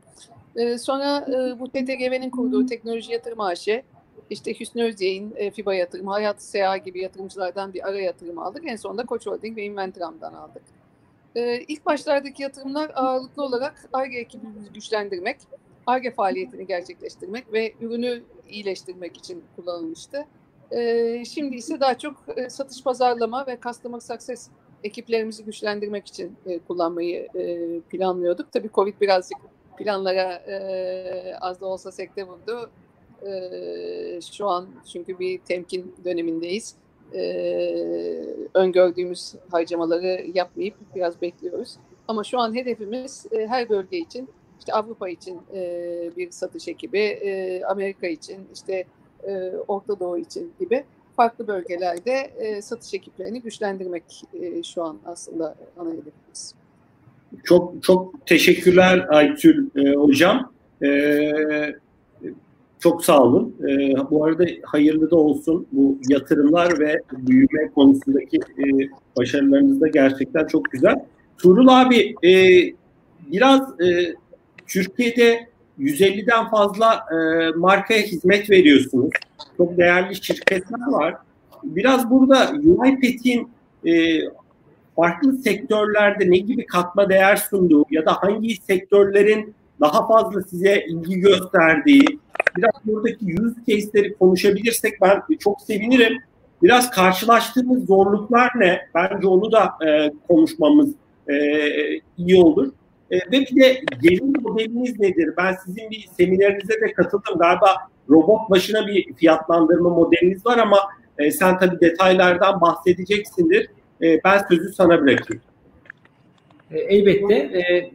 Speaker 3: E, sonra e, bu TTGV'nin kurduğu teknoloji yatırım AŞ, işte Hüsnü Özdey'in e, FIBA yatırımı, Hayat SEA gibi yatırımcılardan bir ara yatırım aldık. En sonunda Koç Holding ve Inventram'dan aldık. Ee, ilk başlardaki yatırımlar ağırlıklı olarak ARGE ekibimizi güçlendirmek, ARGE faaliyetini gerçekleştirmek ve ürünü iyileştirmek için kullanılmıştı. Ee, şimdi ise daha çok e, satış pazarlama ve customer success ekiplerimizi güçlendirmek için e, kullanmayı e, planlıyorduk. Tabii Covid birazcık planlara e, az da olsa sekte vurdu. E, şu an çünkü bir temkin dönemindeyiz e, öngördüğümüz harcamaları yapmayıp biraz bekliyoruz. Ama şu an hedefimiz e, her bölge için, işte Avrupa için e, bir satış ekibi, e, Amerika için, işte e, Orta Doğu için gibi farklı bölgelerde e, satış ekiplerini güçlendirmek e, şu an aslında ana hedefimiz.
Speaker 1: Çok çok teşekkürler Aytül e, hocam. E, çok sağ olun. E, bu arada hayırlı da olsun bu yatırımlar ve büyüme konusundaki e, başarılarınız da gerçekten çok güzel. Tuğrul abi e, biraz e, Türkiye'de 150'den fazla e, markaya hizmet veriyorsunuz. Çok değerli şirketler var. Biraz burada UiPath'in e, farklı sektörlerde ne gibi katma değer sunduğu ya da hangi sektörlerin daha fazla size ilgi gösterdiği biraz buradaki use case'leri konuşabilirsek ben çok sevinirim. Biraz karşılaştığımız zorluklar ne? Bence onu da e, konuşmamız e, iyi olur. E, ve bir de gelir modeliniz nedir? Ben sizin bir seminerinize de katıldım. Galiba robot başına bir fiyatlandırma modeliniz var ama e, sen tabii detaylardan bahsedeceksindir. E, ben sözü sana bırakayım.
Speaker 2: E, elbette. E,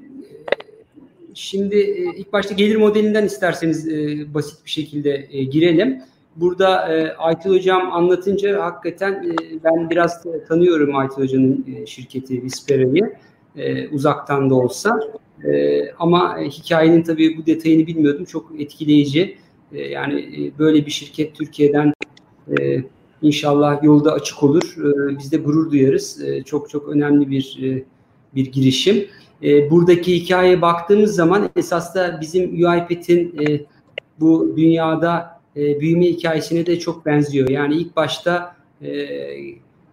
Speaker 2: Şimdi e, ilk başta gelir modelinden isterseniz e, basit bir şekilde e, girelim. Burada e, Aytil Hocam anlatınca hakikaten e, ben biraz tanıyorum Aytil Hoca'nın e, şirketi Vispera'yı e, uzaktan da olsa. E, ama e, hikayenin tabii bu detayını bilmiyordum. Çok etkileyici. E, yani e, böyle bir şirket Türkiye'den e, inşallah yolda açık olur. E, biz de gurur duyarız. E, çok çok önemli bir e, bir girişim buradaki hikayeye baktığımız zaman esas da bizim UiPath'in bu dünyada büyüme hikayesine de çok benziyor. Yani ilk başta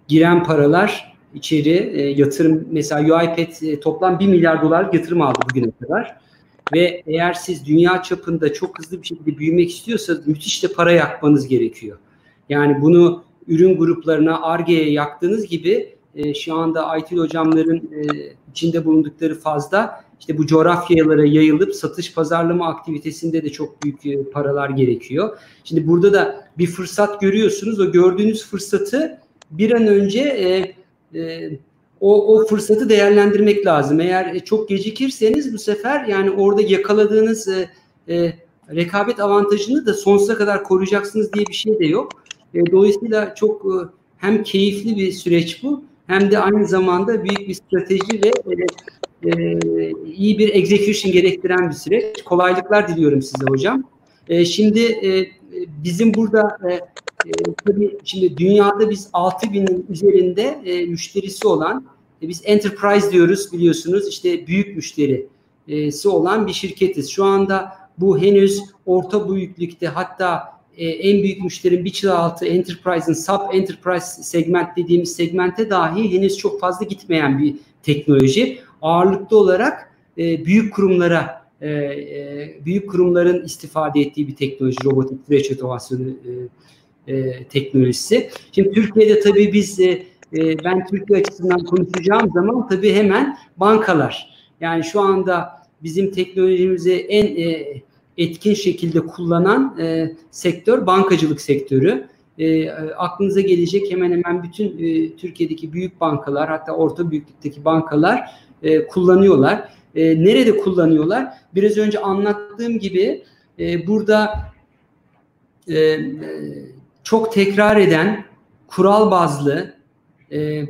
Speaker 2: giren paralar içeri yatırım mesela UiPath toplam 1 milyar dolar yatırım aldı bugüne kadar. Ve eğer siz dünya çapında çok hızlı bir şekilde büyümek istiyorsanız müthiş de para yakmanız gerekiyor. Yani bunu ürün gruplarına, ARGE'ye yaktığınız gibi e, şu anda Aytil hocamların e, içinde bulundukları fazla işte bu coğrafyalara yayılıp satış pazarlama aktivitesinde de çok büyük e, paralar gerekiyor. Şimdi burada da bir fırsat görüyorsunuz. O gördüğünüz fırsatı bir an önce e, e, o, o fırsatı değerlendirmek lazım. Eğer e, çok gecikirseniz bu sefer yani orada yakaladığınız e, e, rekabet avantajını da sonsuza kadar koruyacaksınız diye bir şey de yok. E, dolayısıyla çok e, hem keyifli bir süreç bu hem de aynı zamanda büyük bir strateji ve e, e, iyi bir execution gerektiren bir süreç. Kolaylıklar diliyorum size hocam. E, şimdi e, bizim burada e, e, tabii şimdi dünyada biz 6000'in üzerinde e, müşterisi olan e, biz enterprise diyoruz biliyorsunuz işte büyük müşterisi olan bir şirketiz. Şu anda bu henüz orta büyüklükte hatta e, en büyük müşterim bir çıra altı enterprise'ın sub enterprise segment dediğimiz segmente dahi henüz çok fazla gitmeyen bir teknoloji. Ağırlıklı olarak e, büyük kurumlara e, e, büyük kurumların istifade ettiği bir teknoloji robotik süreç otomasyonu e, e, teknolojisi. Şimdi Türkiye'de tabii biz e, e, ben Türkiye açısından konuşacağım zaman tabii hemen bankalar. Yani şu anda bizim teknolojimizi en e, etkin şekilde kullanan e, sektör bankacılık sektörü. E, aklınıza gelecek hemen hemen bütün e, Türkiye'deki büyük bankalar hatta orta büyüklükteki bankalar e, kullanıyorlar. E, nerede kullanıyorlar? Biraz önce anlattığım gibi e, burada e, çok tekrar eden kural bazlı e,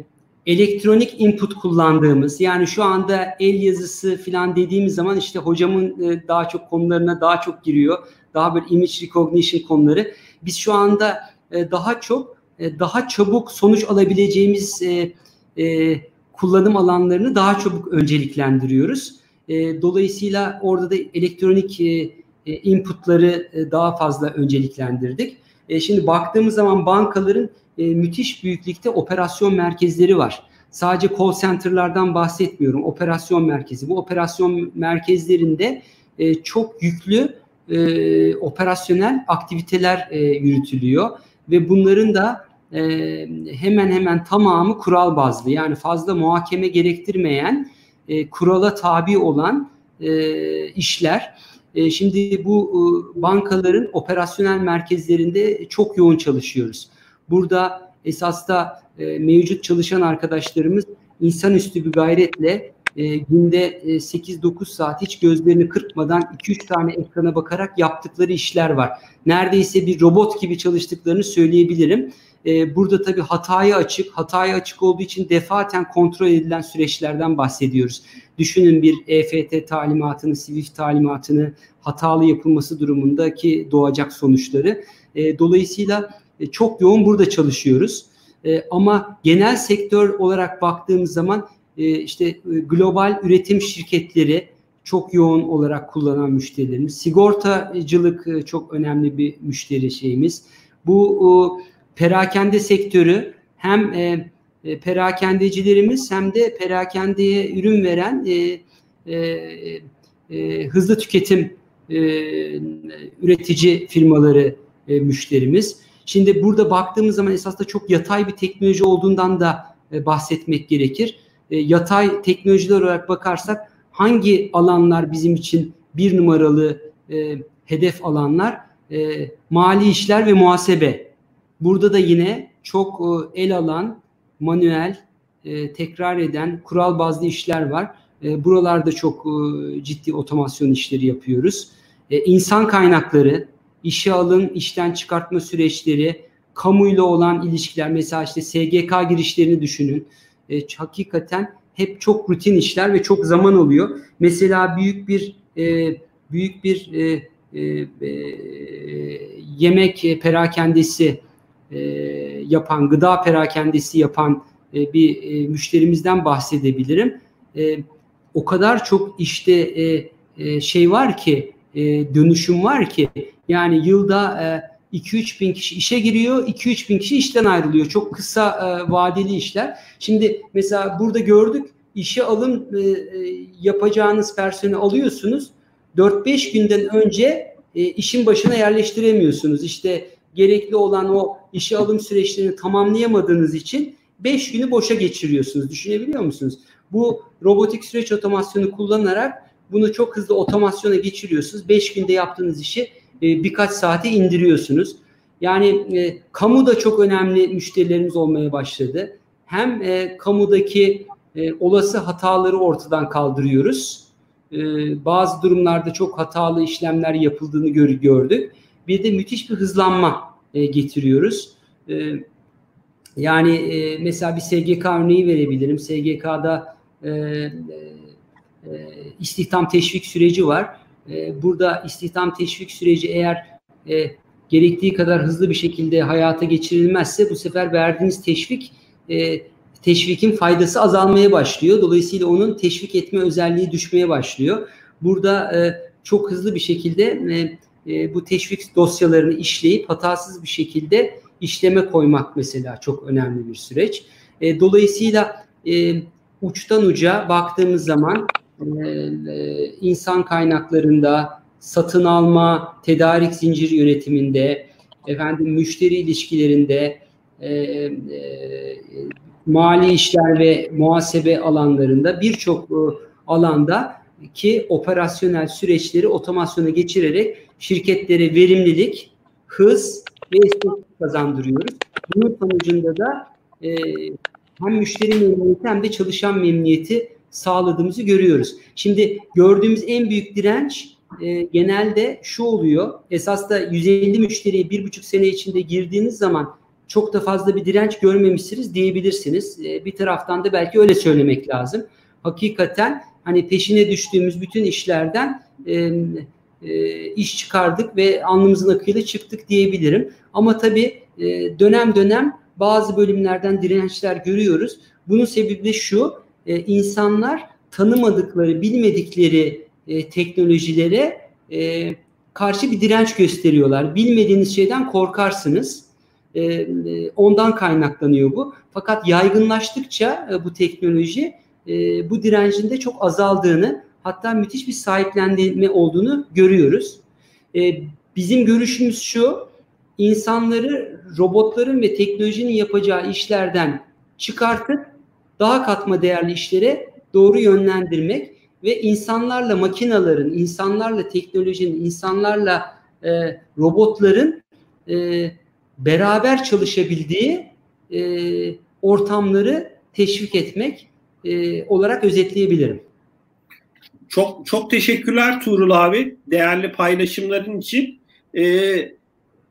Speaker 2: elektronik input kullandığımız yani şu anda el yazısı falan dediğimiz zaman işte hocamın e, daha çok konularına daha çok giriyor. Daha böyle image recognition konuları. Biz şu anda e, daha çok e, daha çabuk sonuç alabileceğimiz e, e, kullanım alanlarını daha çabuk önceliklendiriyoruz. E, dolayısıyla orada da elektronik e, e, inputları e, daha fazla önceliklendirdik. E, şimdi baktığımız zaman bankaların e, müthiş büyüklükte operasyon merkezleri var. Sadece call center'lardan bahsetmiyorum. Operasyon merkezi. Bu operasyon merkezlerinde e, çok yüklü e, operasyonel aktiviteler e, yürütülüyor ve bunların da e, hemen hemen tamamı kural bazlı. Yani fazla muhakeme gerektirmeyen, e, kurala tabi olan e, işler. E, şimdi bu e, bankaların operasyonel merkezlerinde çok yoğun çalışıyoruz. Burada esas da e, mevcut çalışan arkadaşlarımız insanüstü bir gayretle e, günde e, 8-9 saat hiç gözlerini kırpmadan 2-3 tane ekrana bakarak yaptıkları işler var. Neredeyse bir robot gibi çalıştıklarını söyleyebilirim. E, burada tabii hataya açık, hataya açık olduğu için defaten kontrol edilen süreçlerden bahsediyoruz. Düşünün bir EFT talimatını, Swift talimatını hatalı yapılması durumundaki doğacak sonuçları. E, dolayısıyla e, çok yoğun burada çalışıyoruz. E, ama genel sektör olarak baktığımız zaman işte global üretim şirketleri çok yoğun olarak kullanan müşterilerimiz. Sigortacılık çok önemli bir müşteri şeyimiz. Bu perakende sektörü hem perakendecilerimiz hem de perakendeye ürün veren hızlı tüketim üretici firmaları müşterimiz. Şimdi burada baktığımız zaman esasında çok yatay bir teknoloji olduğundan da e, bahsetmek gerekir. E, yatay teknolojiler olarak bakarsak hangi alanlar bizim için bir numaralı e, hedef alanlar? E, mali işler ve muhasebe. Burada da yine çok e, el alan, manuel, e, tekrar eden, kural bazlı işler var. E, buralarda çok e, ciddi otomasyon işleri yapıyoruz. E, insan kaynakları, işe alın, işten çıkartma süreçleri, kamuyla olan ilişkiler, mesela işte SGK girişlerini düşünün. E, hakikaten hep çok rutin işler ve çok zaman oluyor. Mesela büyük bir e, büyük bir e, e, e, yemek perakendesi e, yapan, gıda perakendesi yapan e, bir e, müşterimizden bahsedebilirim. E, o kadar çok işte e, e, şey var ki, e, dönüşüm var ki yani yılda e, 2-3 bin kişi işe giriyor, 2-3 bin kişi işten ayrılıyor. Çok kısa e, vadeli işler. Şimdi mesela burada gördük işe alım e, e yapacağınız personeli alıyorsunuz. 4-5 günden önce e, işin başına yerleştiremiyorsunuz. İşte gerekli olan o işe alım süreçlerini tamamlayamadığınız için 5 günü boşa geçiriyorsunuz. Düşünebiliyor musunuz? Bu robotik süreç otomasyonu kullanarak bunu çok hızlı otomasyona geçiriyorsunuz. 5 günde yaptığınız işi e, birkaç saate indiriyorsunuz. Yani e, kamu da çok önemli müşterilerimiz olmaya başladı. Hem e, kamudaki e, olası hataları ortadan kaldırıyoruz. E, bazı durumlarda çok hatalı işlemler yapıldığını gör, gördük. Bir de müthiş bir hızlanma e, getiriyoruz. E, yani e, mesela bir SGK örneği verebilirim. SGK'da e, e, istihdam teşvik süreci var e, burada istihdam teşvik süreci eğer e, gerektiği kadar hızlı bir şekilde hayata geçirilmezse bu sefer verdiğiniz teşvik e, teşvikin faydası azalmaya başlıyor. Dolayısıyla onun teşvik etme özelliği düşmeye başlıyor. Burada e, çok hızlı bir şekilde e, e, bu teşvik dosyalarını işleyip hatasız bir şekilde işleme koymak mesela çok önemli bir süreç. E, dolayısıyla e, uçtan uca baktığımız zaman insan kaynaklarında, satın alma, tedarik zincir yönetiminde, efendim müşteri ilişkilerinde, e, e, mali işler ve muhasebe alanlarında birçok e, alanda ki operasyonel süreçleri otomasyona geçirerek şirketlere verimlilik, hız ve esneklik kazandırıyoruz. Bunun sonucunda da e, hem müşteri memnuniyeti hem de çalışan memnuniyeti sağladığımızı görüyoruz. Şimdi gördüğümüz en büyük direnç e, genelde şu oluyor. Esas da 150 müşteriye bir buçuk sene içinde girdiğiniz zaman çok da fazla bir direnç görmemişsiniz diyebilirsiniz. E, bir taraftan da belki öyle söylemek lazım. Hakikaten hani peşine düştüğümüz bütün işlerden e, e, iş çıkardık ve alnımızın akıyla çıktık diyebilirim. Ama tabii e, dönem dönem bazı bölümlerden dirençler görüyoruz. Bunun sebebi de şu, e, insanlar tanımadıkları, bilmedikleri e, teknolojilere e, karşı bir direnç gösteriyorlar. Bilmediğiniz şeyden korkarsınız. E, e, ondan kaynaklanıyor bu. Fakat yaygınlaştıkça e, bu teknoloji e, bu direncin de çok azaldığını hatta müthiş bir sahiplenme olduğunu görüyoruz. E, bizim görüşümüz şu, insanları robotların ve teknolojinin yapacağı işlerden çıkartıp daha katma değerli işlere doğru yönlendirmek ve insanlarla makinaların, insanlarla teknolojinin, insanlarla e, robotların e, beraber çalışabildiği e, ortamları teşvik etmek e, olarak özetleyebilirim.
Speaker 1: Çok çok teşekkürler Tuğrul abi değerli paylaşımların için. Ee,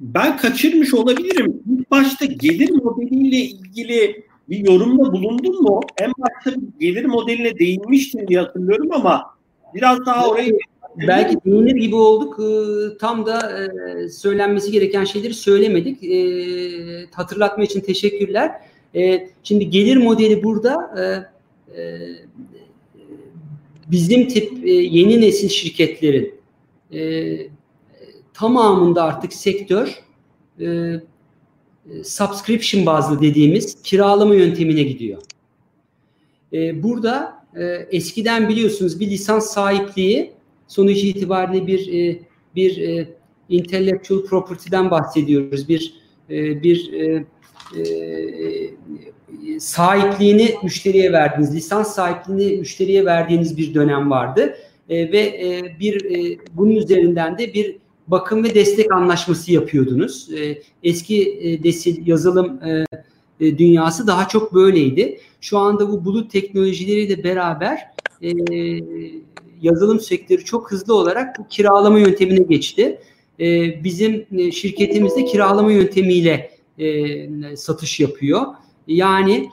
Speaker 1: ben kaçırmış olabilirim. İlk başta gelir modeliyle ilgili bir yorumda bulundun mu? En başta gelir modeline değinmiştin diye hatırlıyorum ama biraz daha orayı
Speaker 2: belki değinir gibi olduk. Ee, tam da e, söylenmesi gereken şeyleri söylemedik. Ee, hatırlatma için teşekkürler. Ee, şimdi gelir modeli burada e, e, bizim tip yeni nesil şirketlerin tamamında artık sektör subscription bazlı dediğimiz kiralama yöntemine gidiyor. burada eskiden biliyorsunuz bir lisans sahipliği sonuç itibariyle bir e, bir e, intellectual property'den bahsediyoruz. Bir e, bir e, e, sahipliğini müşteriye verdiğiniz, lisans sahipliğini müşteriye verdiğiniz bir dönem vardı. E, ve e, bir e, bunun üzerinden de bir bakım ve destek anlaşması yapıyordunuz. E, eski e, yazılım e, e, dünyası daha çok böyleydi. Şu anda bu bulut teknolojileriyle beraber yazılım sektörü çok hızlı olarak bu kiralama yöntemine geçti. Bizim e, şirketimizde kiralama yöntemiyle satış yapıyor. Yani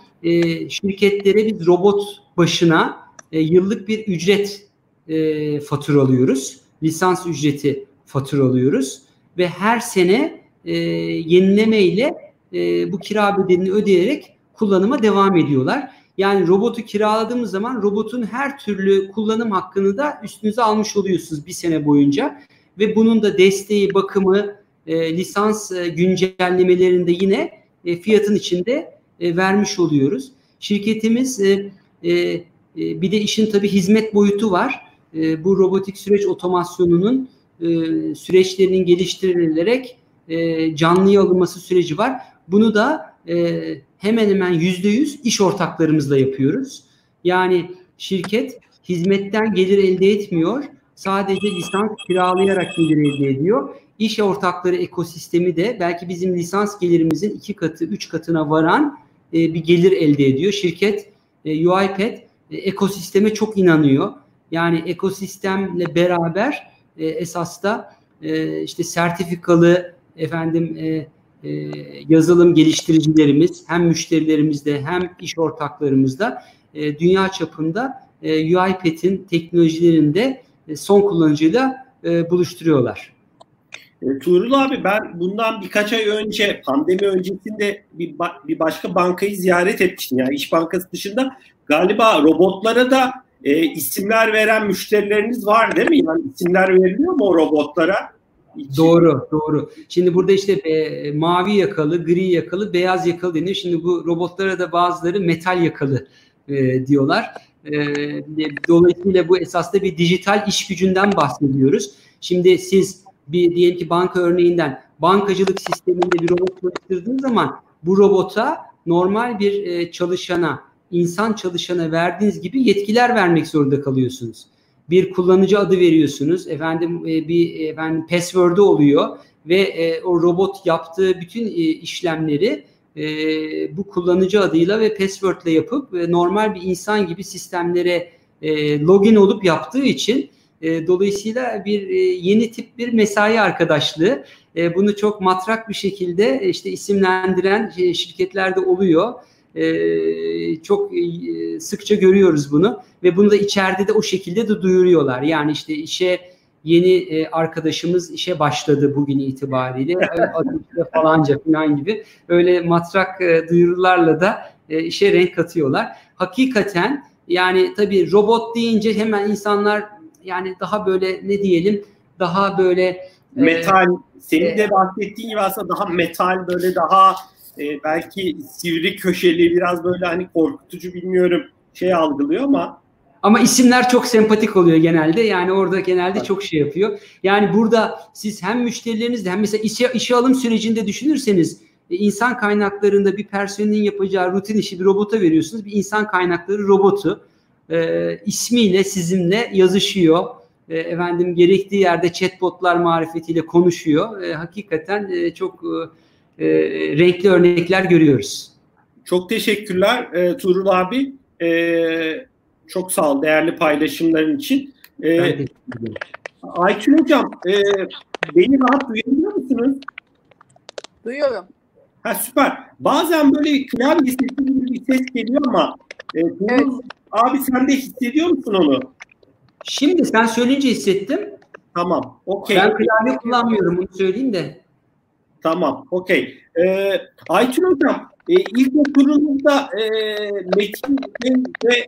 Speaker 2: şirketlere biz robot başına yıllık bir ücret e, faturalıyoruz. Lisans ücreti faturalıyoruz ve her sene e, yenileme ile e, bu kira bedelini ödeyerek kullanıma devam ediyorlar. Yani robotu kiraladığımız zaman robotun her türlü kullanım hakkını da üstünüze almış oluyorsunuz bir sene boyunca. Ve bunun da desteği, bakımı, e, lisans e, güncellemelerinde yine e, fiyatın içinde e, vermiş oluyoruz. Şirketimiz e, e, e, bir de işin tabii hizmet boyutu var. E, bu robotik süreç otomasyonunun e, süreçlerinin geliştirilerek e, canlıya alınması süreci var. Bunu da e, hemen hemen yüzde yüz iş ortaklarımızla yapıyoruz. Yani şirket hizmetten gelir elde etmiyor. Sadece lisans kiralayarak gelir elde ediyor. İş ortakları ekosistemi de belki bizim lisans gelirimizin iki katı, üç katına varan e, bir gelir elde ediyor. Şirket e, UiPath e, ekosisteme çok inanıyor. Yani ekosistemle beraber e, esas da e, işte sertifikalı efendim e, e, yazılım geliştiricilerimiz hem müşterilerimizde hem iş ortaklarımızda e, dünya çapında e, UiPath'in teknolojilerinde e, son kullanıcıyla e, buluşturuyorlar.
Speaker 1: E, Tuğrul abi ben bundan birkaç ay önce pandemi öncesinde bir, bir başka bankayı ziyaret etmiştim. Yani İş Bankası dışında galiba robotlara da e, isimler veren müşterileriniz var değil mi? Yani isimler veriliyor mu o robotlara?
Speaker 2: İçin. Doğru, doğru. Şimdi burada işte e, mavi yakalı, gri yakalı, beyaz yakalı deniyor. Şimdi bu robotlara da bazıları metal yakalı e, diyorlar. E, dolayısıyla bu esasında bir dijital iş gücünden bahsediyoruz. Şimdi siz bir diyelim ki banka örneğinden bankacılık sisteminde bir robot çalıştırdığınız zaman bu robota normal bir e, çalışana, insan çalışana verdiğiniz gibi yetkiler vermek zorunda kalıyorsunuz. Bir kullanıcı adı veriyorsunuz. Efendim e, bir efendim password'u oluyor ve e, o robot yaptığı bütün e, işlemleri e, bu kullanıcı adıyla ve password'le yapıp normal bir insan gibi sistemlere login olup yaptığı için dolayısıyla bir yeni tip bir mesai arkadaşlığı. Bunu çok matrak bir şekilde işte isimlendiren şirketlerde oluyor. E, çok e, sıkça görüyoruz bunu ve bunu da içeride de o şekilde de duyuruyorlar. Yani işte işe yeni e, arkadaşımız işe başladı bugün itibariyle falanca falan gibi öyle matrak e, duyurularla da e, işe renk katıyorlar. Hakikaten yani tabii robot deyince hemen insanlar yani daha böyle ne diyelim daha böyle e,
Speaker 1: metal e, senin de bahsettiğin gibi aslında daha metal böyle daha e, belki sivri köşeli biraz böyle hani korkutucu bilmiyorum şey algılıyor ama
Speaker 2: ama isimler çok sempatik oluyor genelde. Yani orada genelde evet. çok şey yapıyor. Yani burada siz hem müşterilerinizde hem mesela işe, işe alım sürecinde düşünürseniz e, insan kaynaklarında bir personelin yapacağı rutin işi bir robota veriyorsunuz. Bir insan kaynakları robotu e, ismiyle sizinle yazışıyor. E, efendim gerektiği yerde chatbotlar marifetiyle konuşuyor. E, hakikaten e, çok e, renkli örnekler görüyoruz.
Speaker 1: Çok teşekkürler e, Tuğrul abi. E, çok sağ ol değerli paylaşımların için. E, Ayçin Hocam e, beni rahat duyabiliyor musunuz?
Speaker 3: Duyuyorum.
Speaker 1: Ha süper. Bazen böyle klavye sesi gibi bir ses geliyor ama e, evet. Abi sen de hissediyor musun onu?
Speaker 2: Şimdi sen söyleyince hissettim.
Speaker 1: Tamam. Okey.
Speaker 2: Ben klavye kullanmıyorum bunu söyleyeyim de.
Speaker 1: Tamam. Okey. Ee, Aytun Hocam e, ilk oturumda e, Metin ve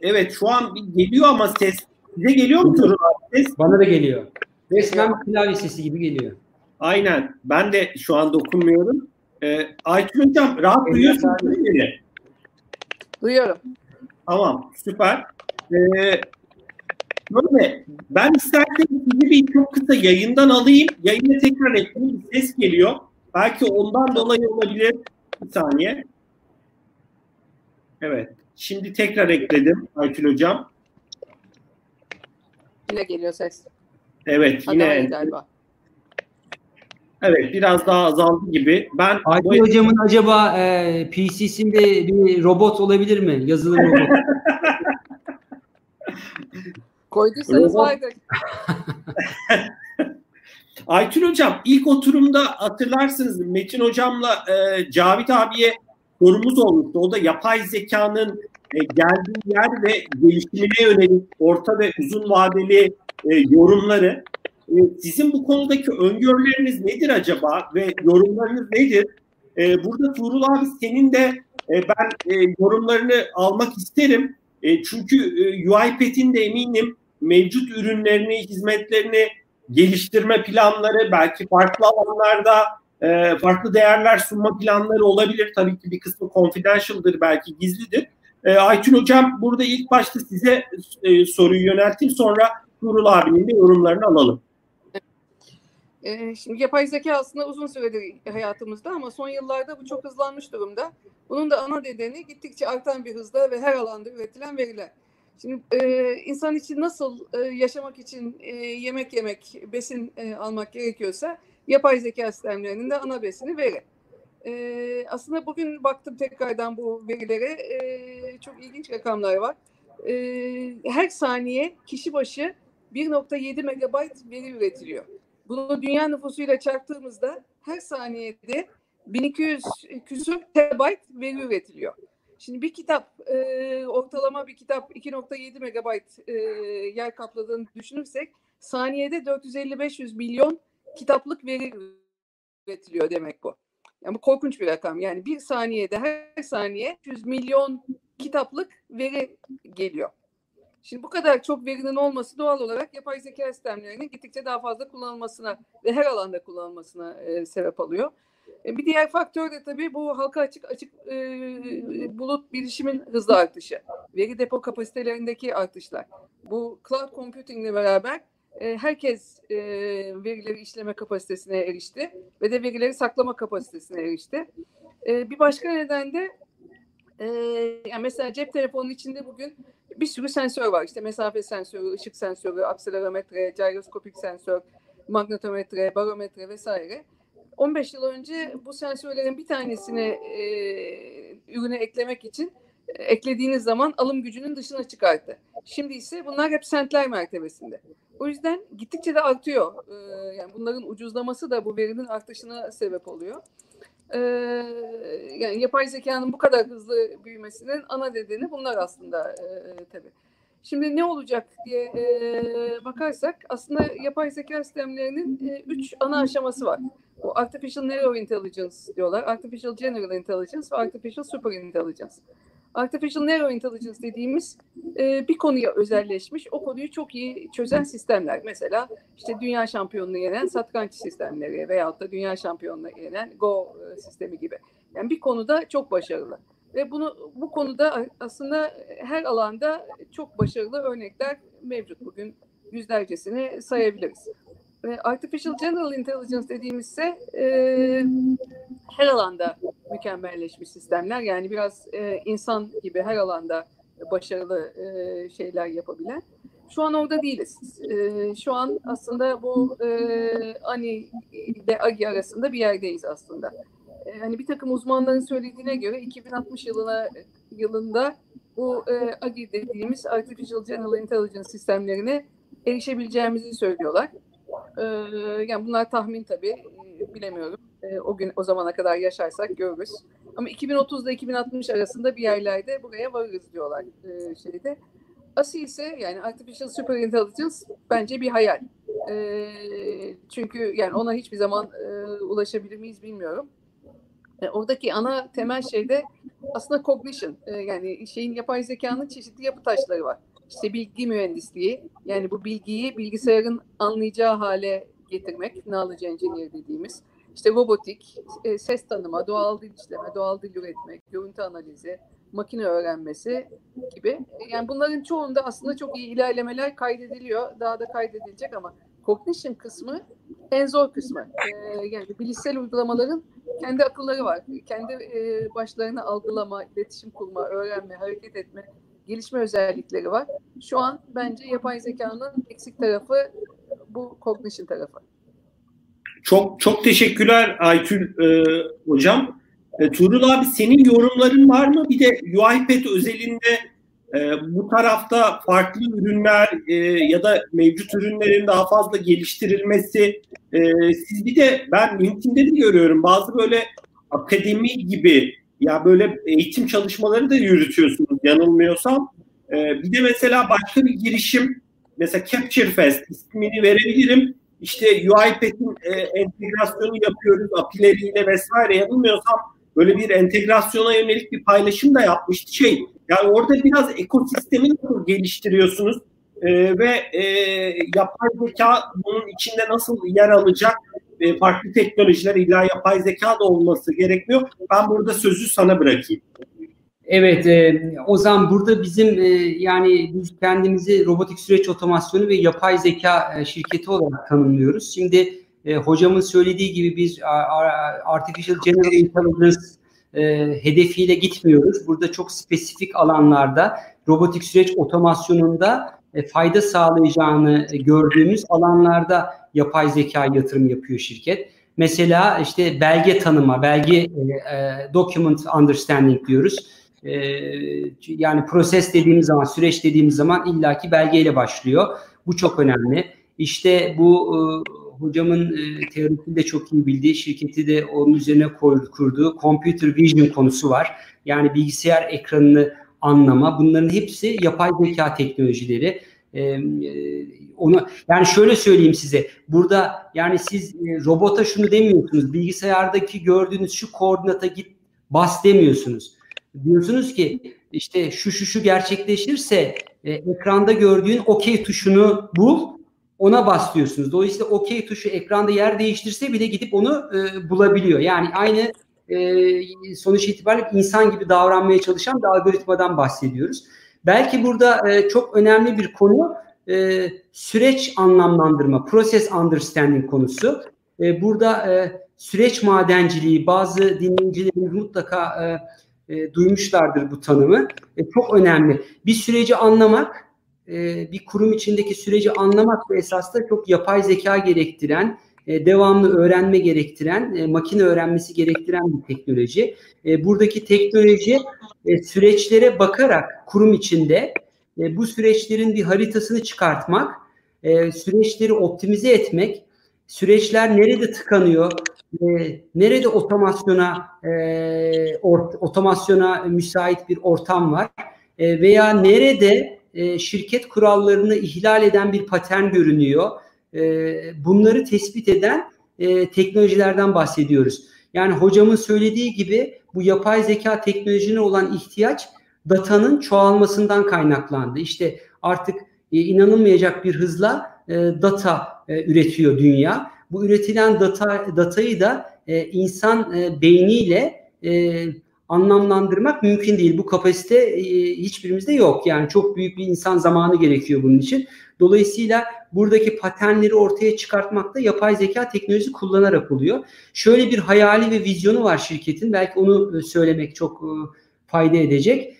Speaker 1: evet şu an geliyor ama ses size geliyor mu Turun
Speaker 2: ses? Bana da geliyor. Resmen klavye sesi gibi geliyor.
Speaker 1: Aynen. Ben de şu an dokunmuyorum. Ee, Aytun Hocam rahat duyuyorsunuz beni.
Speaker 3: Duyuyorum.
Speaker 1: Tamam, süper. Ee, böyle, ben istersen sizi bir çok kısa yayından alayım. Yayına tekrar ekleyeyim. Bir ses geliyor. Belki ondan dolayı olabilir. Bir saniye. Evet. Şimdi tekrar ekledim Aykül Hocam.
Speaker 3: Yine geliyor ses.
Speaker 1: Evet yine. Galiba. Evet biraz daha azaldı gibi. Ben
Speaker 2: Aykut bu... hocamın acaba e, PC'sinde bir robot olabilir mi? Yazılım robot.
Speaker 3: Koyduysanız vardır.
Speaker 1: Aytun Hocam ilk oturumda hatırlarsınız Metin Hocam'la e, Cavit abiye sorumuz olmuştu. O da yapay zekanın e, geldiği yer ve gelişimine yönelik orta ve uzun vadeli e, yorumları. Ee, sizin bu konudaki öngörüleriniz nedir acaba ve yorumlarınız nedir? Ee, burada Tuğrul abi senin de e, ben e, yorumlarını almak isterim. E, çünkü UiPath'in de eminim mevcut ürünlerini, hizmetlerini geliştirme planları, belki farklı alanlarda farklı değerler sunma planları olabilir. Tabii ki bir kısmı confidential'dır, belki gizlidir. Aytun Hocam burada ilk başta size soruyu yönelteyim sonra Tuğrul abinin de yorumlarını alalım.
Speaker 3: Ee, şimdi yapay zeka aslında uzun süredir hayatımızda ama son yıllarda bu çok hızlanmış durumda. Bunun da ana nedeni gittikçe artan bir hızda ve her alanda üretilen veriler. Şimdi e, insan için nasıl e, yaşamak için e, yemek yemek, besin e, almak gerekiyorsa yapay zeka sistemlerinin de ana besini veri. E, aslında bugün baktım tekrardan bu verilere e, çok ilginç rakamlar var. E, her saniye kişi başı 1.7 megabayt veri üretiliyor. Bunu dünya nüfusuyla çarptığımızda her saniyede 1200 küsur terabayt veri üretiliyor. Şimdi bir kitap e, ortalama bir kitap 2.7 megabayt e, yer kapladığını düşünürsek saniyede 450-500 milyon kitaplık veri üretiliyor demek bu. Yani bu korkunç bir rakam. Yani bir saniyede her saniye 100 milyon kitaplık veri geliyor. Şimdi bu kadar çok verinin olması doğal olarak yapay zeka sistemlerinin gittikçe daha fazla kullanılmasına ve her alanda kullanılmasına e, sebep alıyor. E, bir diğer faktör de tabii bu halka açık açık e, bulut bilişimin hızlı artışı. Veri depo kapasitelerindeki artışlar. Bu cloud computing ile beraber e, herkes e, verileri işleme kapasitesine erişti ve de verileri saklama kapasitesine erişti. E, bir başka neden de e, yani mesela cep telefonunun içinde bugün bir sürü sensör var. İşte mesafe sensörü, ışık sensörü, akselerometre, gyroskopik sensör, magnetometre, barometre vesaire. 15 yıl önce bu sensörlerin bir tanesini e, ürüne eklemek için e, eklediğiniz zaman alım gücünün dışına çıkarttı. Şimdi ise bunlar hep sentler mertebesinde. O yüzden gittikçe de artıyor. E, yani bunların ucuzlaması da bu verinin artışına sebep oluyor. E, yani yapay zekanın bu kadar hızlı büyümesinin ana nedeni bunlar aslında e, tabii. Şimdi ne olacak diye e, bakarsak aslında yapay zeka sistemlerinin e, üç ana aşaması var. Bu Artificial Narrow Intelligence diyorlar. Artificial General Intelligence ve Artificial Super Intelligence. Artificial Narrow Intelligence dediğimiz e, bir konuya özelleşmiş, o konuyu çok iyi çözen sistemler. Mesela işte dünya şampiyonunu yenen satranç sistemleri veyahut da dünya şampiyonunu yenen Go sistemi gibi. Yani bir konuda çok başarılı. Ve bunu bu konuda aslında her alanda çok başarılı örnekler mevcut. Bugün yüzlercesini sayabiliriz. Ve Artificial General Intelligence dediğimizse e, her alanda mükemmelleşmiş sistemler. Yani biraz e, insan gibi her alanda başarılı e, şeyler yapabilen. Şu an orada değiliz. E, şu an aslında bu e, ANI ile AGI arasında bir yerdeyiz aslında. E, hani bir takım uzmanların söylediğine göre 2060 yılına yılında bu e, AGI dediğimiz Artificial General Intelligence sistemlerine erişebileceğimizi söylüyorlar. E, yani bunlar tahmin tabii e, bilemiyorum. E, o gün o zamana kadar yaşarsak görürüz. Ama 2030 ile 2060 arasında bir yerlerde buraya varırız diyorlar e, şeyde. Asıl ise yani Artificial Super Intelligence bence bir hayal. E, çünkü yani ona hiçbir zaman e, ulaşabilir miyiz bilmiyorum. E, oradaki ana temel şey de aslında cognition. E, yani şeyin yapay zekanın çeşitli yapı taşları var. İşte bilgi mühendisliği. Yani bu bilgiyi bilgisayarın anlayacağı hale getirmek. Knowledge engineer dediğimiz. İşte robotik, e, ses tanıma, doğal dil işleme, doğal dil üretmek, görüntü analizi, makine öğrenmesi gibi. Yani bunların çoğunda aslında çok iyi ilerlemeler kaydediliyor. Daha da kaydedilecek ama cognition kısmı en zor kısmı. Ee, yani bilişsel uygulamaların kendi akılları var. Kendi e, başlarına algılama, iletişim kurma, öğrenme, hareket etme, gelişme özellikleri var. Şu an bence yapay zekanın eksik tarafı bu cognition tarafı.
Speaker 1: Çok çok teşekkürler Aytül e, hocam. E, Tuğrul abi senin yorumların var mı? Bir de UiPath özelinde e, bu tarafta farklı ürünler e, ya da mevcut ürünlerin daha fazla geliştirilmesi. E, siz bir de ben LinkedIn'de de görüyorum bazı böyle akademi gibi ya böyle eğitim çalışmaları da yürütüyorsunuz yanılmıyorsam. E, bir de mesela başka bir girişim mesela Capture Fest ismini verebilirim işte UiPath'in e, entegrasyonu yapıyoruz API'leriyle vesaire yanılmıyorsam böyle bir entegrasyona yönelik bir paylaşım da yapmıştı şey. Yani orada biraz ekosistemi nasıl geliştiriyorsunuz e, ve e, yapay zeka bunun içinde nasıl yer alacak e, farklı teknolojiler illa yapay zeka da olması gerekmiyor. Ben burada sözü sana bırakayım.
Speaker 2: Evet, e, Ozan burada bizim e, yani biz kendimizi robotik süreç otomasyonu ve yapay zeka e, şirketi olarak tanımlıyoruz. Şimdi e, hocamın söylediği gibi biz Artificial General Intelligence e, hedefiyle gitmiyoruz. Burada çok spesifik alanlarda robotik süreç otomasyonunda e, fayda sağlayacağını gördüğümüz alanlarda yapay zeka yatırım yapıyor şirket. Mesela işte belge tanıma, belge e, e document understanding diyoruz e, yani proses dediğimiz zaman, süreç dediğimiz zaman illaki belgeyle başlıyor. Bu çok önemli. İşte bu e, hocamın e, teorisini de çok iyi bildiği, şirketi de onun üzerine kurduğu computer vision konusu var. Yani bilgisayar ekranını anlama. Bunların hepsi yapay zeka teknolojileri. E, onu yani şöyle söyleyeyim size. Burada yani siz e, robota şunu demiyorsunuz. Bilgisayardaki gördüğünüz şu koordinata git bas demiyorsunuz. Diyorsunuz ki işte şu şu şu gerçekleşirse e, ekranda gördüğün OK tuşunu bul ona bas diyorsunuz. Dolayısıyla OK tuşu ekranda yer değiştirse bile gidip onu e, bulabiliyor. Yani aynı e, sonuç itibariyle insan gibi davranmaya çalışan bir algoritmadan bahsediyoruz. Belki burada e, çok önemli bir konu e, süreç anlamlandırma, process understanding konusu. E, burada e, süreç madenciliği bazı dinleyicilerimiz mutlaka e, e, duymuşlardır bu tanımı. E, çok önemli. Bir süreci anlamak, e, bir kurum içindeki süreci anlamak ve esasında çok yapay zeka gerektiren, e, devamlı öğrenme gerektiren, e, makine öğrenmesi gerektiren bir teknoloji. Buradaki teknoloji süreçlere bakarak kurum içinde bu süreçlerin bir haritasını çıkartmak, süreçleri optimize etmek, süreçler nerede tıkanıyor, nerede otomasyona otomasyona müsait bir ortam var veya nerede e, şirket kurallarını ihlal eden bir patern görünüyor. E, bunları tespit eden e, teknolojilerden bahsediyoruz. Yani hocamın söylediği gibi bu yapay zeka teknolojine olan ihtiyaç datanın çoğalmasından kaynaklandı. İşte artık inanılmayacak bir hızla data üretiyor dünya. Bu üretilen data datayı da insan beyniyle anlamlandırmak mümkün değil. Bu kapasite e, hiçbirimizde yok. Yani çok büyük bir insan zamanı gerekiyor bunun için. Dolayısıyla buradaki paternleri ortaya çıkartmak da yapay zeka teknolojisi kullanarak oluyor. Şöyle bir hayali ve vizyonu var şirketin. Belki onu e, söylemek çok e, fayda edecek.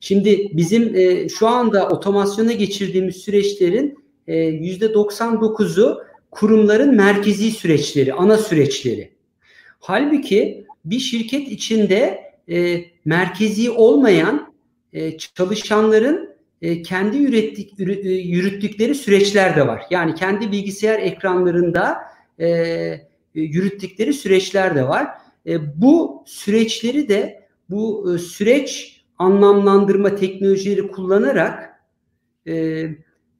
Speaker 2: Şimdi bizim şu anda otomasyona geçirdiğimiz süreçlerin e, %99'u kurumların merkezi süreçleri, ana süreçleri. Halbuki bir şirket içinde e, merkezi olmayan e, çalışanların e, kendi ürettik, e, yürüttükleri süreçler de var. Yani kendi bilgisayar ekranlarında e, yürüttükleri süreçler de var. E, bu süreçleri de bu e, süreç anlamlandırma teknolojileri kullanarak e,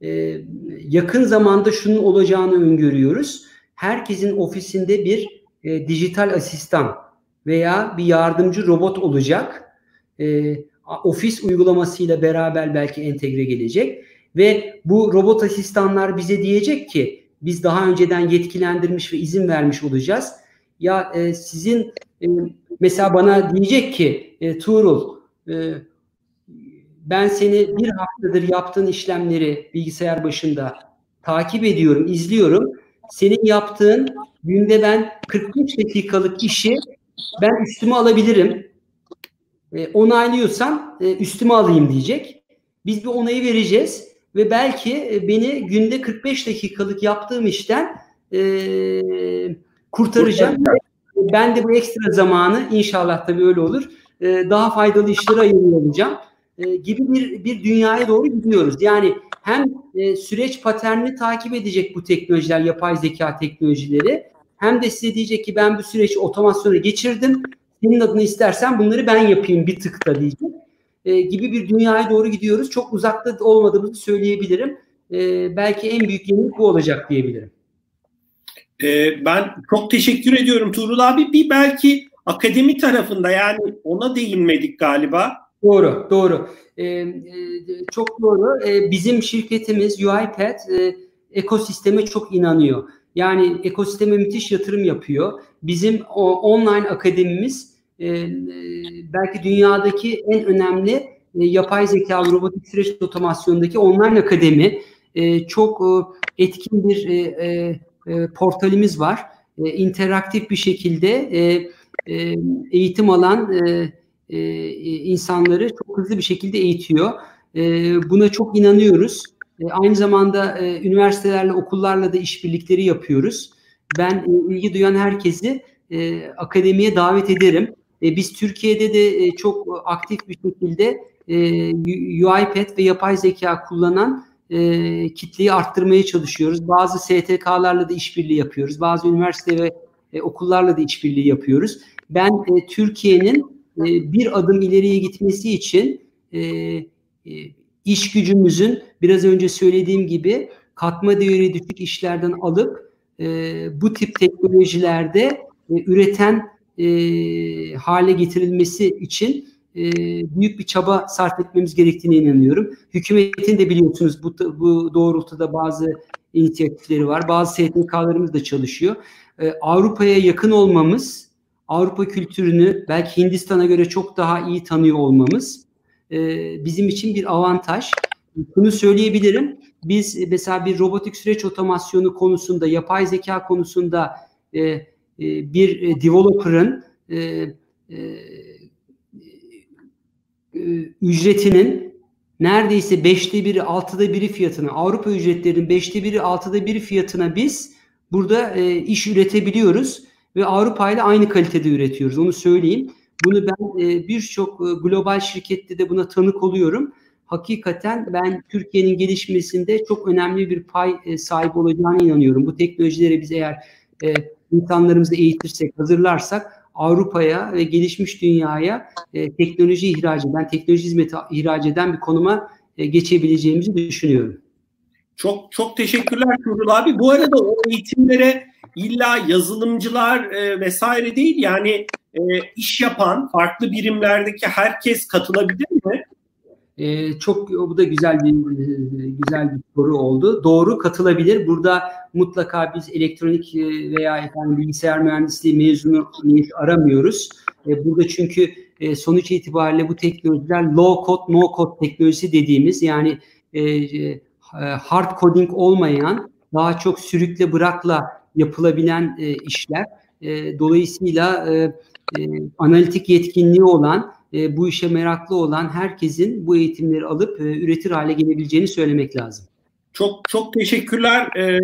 Speaker 2: e, yakın zamanda şunun olacağını öngörüyoruz. Herkesin ofisinde bir e, dijital asistan veya bir yardımcı robot olacak. E, ofis uygulamasıyla beraber belki entegre gelecek ve bu robot asistanlar bize diyecek ki biz daha önceden yetkilendirmiş ve izin vermiş olacağız. Ya e, sizin e, mesela bana diyecek ki e, Tuğrul e, ben seni bir haftadır yaptığın işlemleri bilgisayar başında takip ediyorum, izliyorum. Senin yaptığın günde ben 45 dakikalık işi ben üstüme alabilirim. E, onaylıyorsan e, üstüme alayım diyecek. Biz bir onayı vereceğiz ve belki e, beni günde 45 dakikalık yaptığım işten e, kurtaracağım. Ben de bu ekstra zamanı inşallah tabii öyle olur. E, daha faydalı işlere ayırıyor olacağım. E, gibi bir bir dünyaya doğru gidiyoruz. Yani hem e, süreç paternini takip edecek bu teknolojiler, yapay zeka teknolojileri hem de size diyecek ki ben bu süreci otomasyona geçirdim. Senin adını istersen bunları ben yapayım bir tıkta diyecek. E, gibi bir dünyaya doğru gidiyoruz. Çok uzakta olmadığımızı söyleyebilirim. E, belki en büyük yenilik bu olacak diyebilirim.
Speaker 1: E, ben çok teşekkür ediyorum Tuğrul abi. Bir belki akademi tarafında yani ona değinmedik galiba.
Speaker 2: Doğru, doğru. Ee, e, çok doğru. Ee, bizim şirketimiz UiPath e, ekosisteme çok inanıyor. Yani ekosisteme müthiş yatırım yapıyor. Bizim o, online akademimiz e, e, belki dünyadaki en önemli e, yapay zeka robotik süreç otomasyondaki online akademi. E, çok e, etkin bir e, e, e portalimiz var. E, interaktif bir şekilde e, e, eğitim alan e, e, insanları çok hızlı bir şekilde eğitiyor. E, buna çok inanıyoruz. E, aynı zamanda e, üniversitelerle, okullarla da işbirlikleri yapıyoruz. Ben e, ilgi duyan herkesi akademiye davet ederim. Biz Türkiye'de de çok aktif bir şekilde e, ve yapay zeka kullanan kitleyi arttırmaya çalışıyoruz. Bazı STK'larla da işbirliği yapıyoruz. Bazı üniversite ve okullarla da işbirliği yapıyoruz. Ben Türkiye'nin bir adım ileriye gitmesi için iş gücümüzün biraz önce söylediğim gibi katma değeri düşük işlerden alıp e, bu tip teknolojilerde e, üreten e, hale getirilmesi için e, büyük bir çaba sarf etmemiz gerektiğine inanıyorum. Hükümetin de biliyorsunuz bu, bu doğrultuda bazı inisiyatifleri var. Bazı STK'larımız da çalışıyor. E, Avrupa'ya yakın olmamız, Avrupa kültürünü belki Hindistan'a göre çok daha iyi tanıyor olmamız e, bizim için bir avantaj. Bunu söyleyebilirim. Biz mesela bir robotik süreç otomasyonu konusunda, yapay zeka konusunda e, e, bir e, developer'ın e, e, e, ücretinin neredeyse beşte biri, altıda biri fiyatına, Avrupa ücretlerinin beşte biri, altıda biri fiyatına biz burada e, iş üretebiliyoruz ve Avrupa ile aynı kalitede üretiyoruz. Onu söyleyeyim. Bunu ben e, birçok e, global şirkette de buna tanık oluyorum. Hakikaten ben Türkiye'nin gelişmesinde çok önemli bir pay e, sahibi olacağına inanıyorum. Bu teknolojileri biz eğer e, insanlarımızı eğitirsek, hazırlarsak Avrupa'ya ve gelişmiş dünyaya teknoloji ihraç eden, teknoloji hizmeti ihraç eden bir konuma geçebileceğimizi düşünüyorum.
Speaker 1: Çok çok teşekkürler Turul abi. Bu arada o eğitimlere illa yazılımcılar e, vesaire değil yani e, iş yapan farklı birimlerdeki herkes katılabilir mi?
Speaker 2: Ee, çok bu da güzel bir güzel bir soru oldu. Doğru katılabilir. Burada mutlaka biz elektronik e, veya efendim bilgisayar mühendisliği mezunu aramıyoruz. E, burada çünkü e, sonuç itibariyle bu teknolojiler low code no code teknolojisi dediğimiz yani hard coding olmayan daha çok sürükle bırakla yapılabilen işler. Dolayısıyla analitik yetkinliği olan e, bu işe meraklı olan herkesin bu eğitimleri alıp e, üretir hale gelebileceğini söylemek lazım.
Speaker 1: Çok çok teşekkürler e,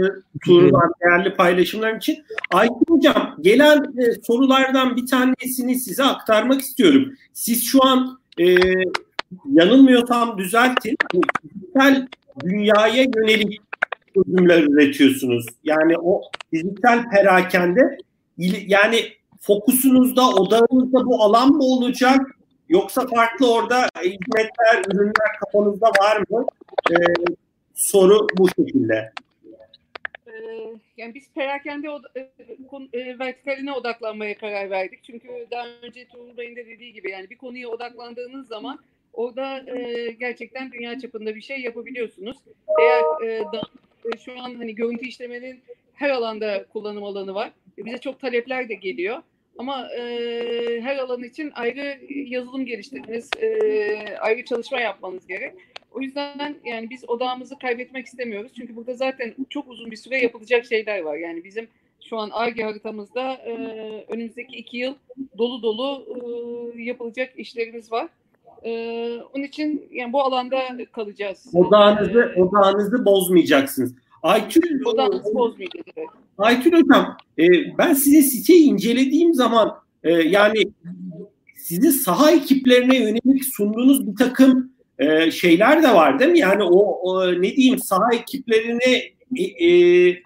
Speaker 1: Tuğrul'dan değerli paylaşımlar için. Aykut Hocam gelen e, sorulardan bir tanesini size aktarmak istiyorum. Siz şu an e, yanılmıyorsam düzeltin. Fiziksel dünyaya yönelik çözümler üretiyorsunuz. Yani o fiziksel perakende yani fokusunuzda, odağınızda bu alan mı olacak? Yoksa farklı orada hizmetler, ürünler kafanızda var mı? Ee, soru bu şekilde.
Speaker 3: Ee, yani biz perakende e, e, vertikaline odaklanmaya karar verdik. Çünkü daha önce Tuğrul Bey'in de dediği gibi yani bir konuya odaklandığınız zaman orada e, gerçekten dünya çapında bir şey yapabiliyorsunuz. Eğer e, da, e, şu an hani görüntü işlemenin her alanda kullanım alanı var. Bize çok talepler de geliyor. Ama e, her alan için ayrı yazılım geliştirmeniz, e, ayrı çalışma yapmanız gerek. O yüzden yani biz odağımızı kaybetmek istemiyoruz. Çünkü burada zaten çok uzun bir süre yapılacak şeyler var. Yani bizim şu an ARGE haritamızda e, önümüzdeki iki yıl dolu dolu e, yapılacak işlerimiz var. E, onun için yani bu alanda kalacağız.
Speaker 1: Odağınızı, odağınızı bozmayacaksınız.
Speaker 3: Aytül.
Speaker 1: Aytül Hocam e, ben size siteyi incelediğim zaman e, yani sizin saha ekiplerine yönelik sunduğunuz bir takım e, şeyler de var değil mi? Yani o, o ne diyeyim saha ekiplerine e, e, e,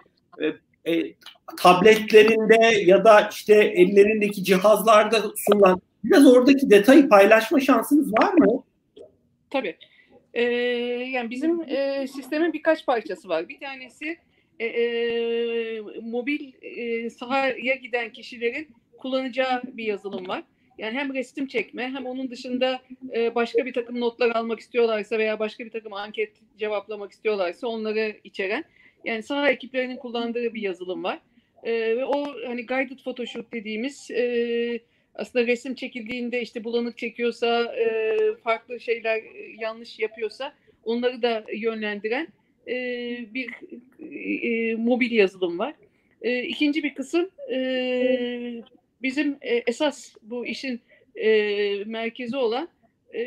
Speaker 1: e, tabletlerinde ya da işte ellerindeki cihazlarda sunulan biraz oradaki detayı paylaşma şansınız var mı?
Speaker 3: Tabii. Ee, yani bizim e, sistemin birkaç parçası var. Bir tanesi e, e, mobil e, sahaya giden kişilerin kullanacağı bir yazılım var. Yani hem resim çekme hem onun dışında e, başka bir takım notlar almak istiyorlarsa veya başka bir takım anket cevaplamak istiyorlarsa onları içeren yani saha ekiplerinin kullandığı bir yazılım var. E, ve o hani guided photoshoot dediğimiz e, aslında resim çekildiğinde işte bulanık çekiyorsa e, farklı şeyler e, yanlış yapıyorsa onları da yönlendiren e, bir e, mobil yazılım var. E, ikinci bir kısım e, bizim e, esas bu işin e, merkezi olan e,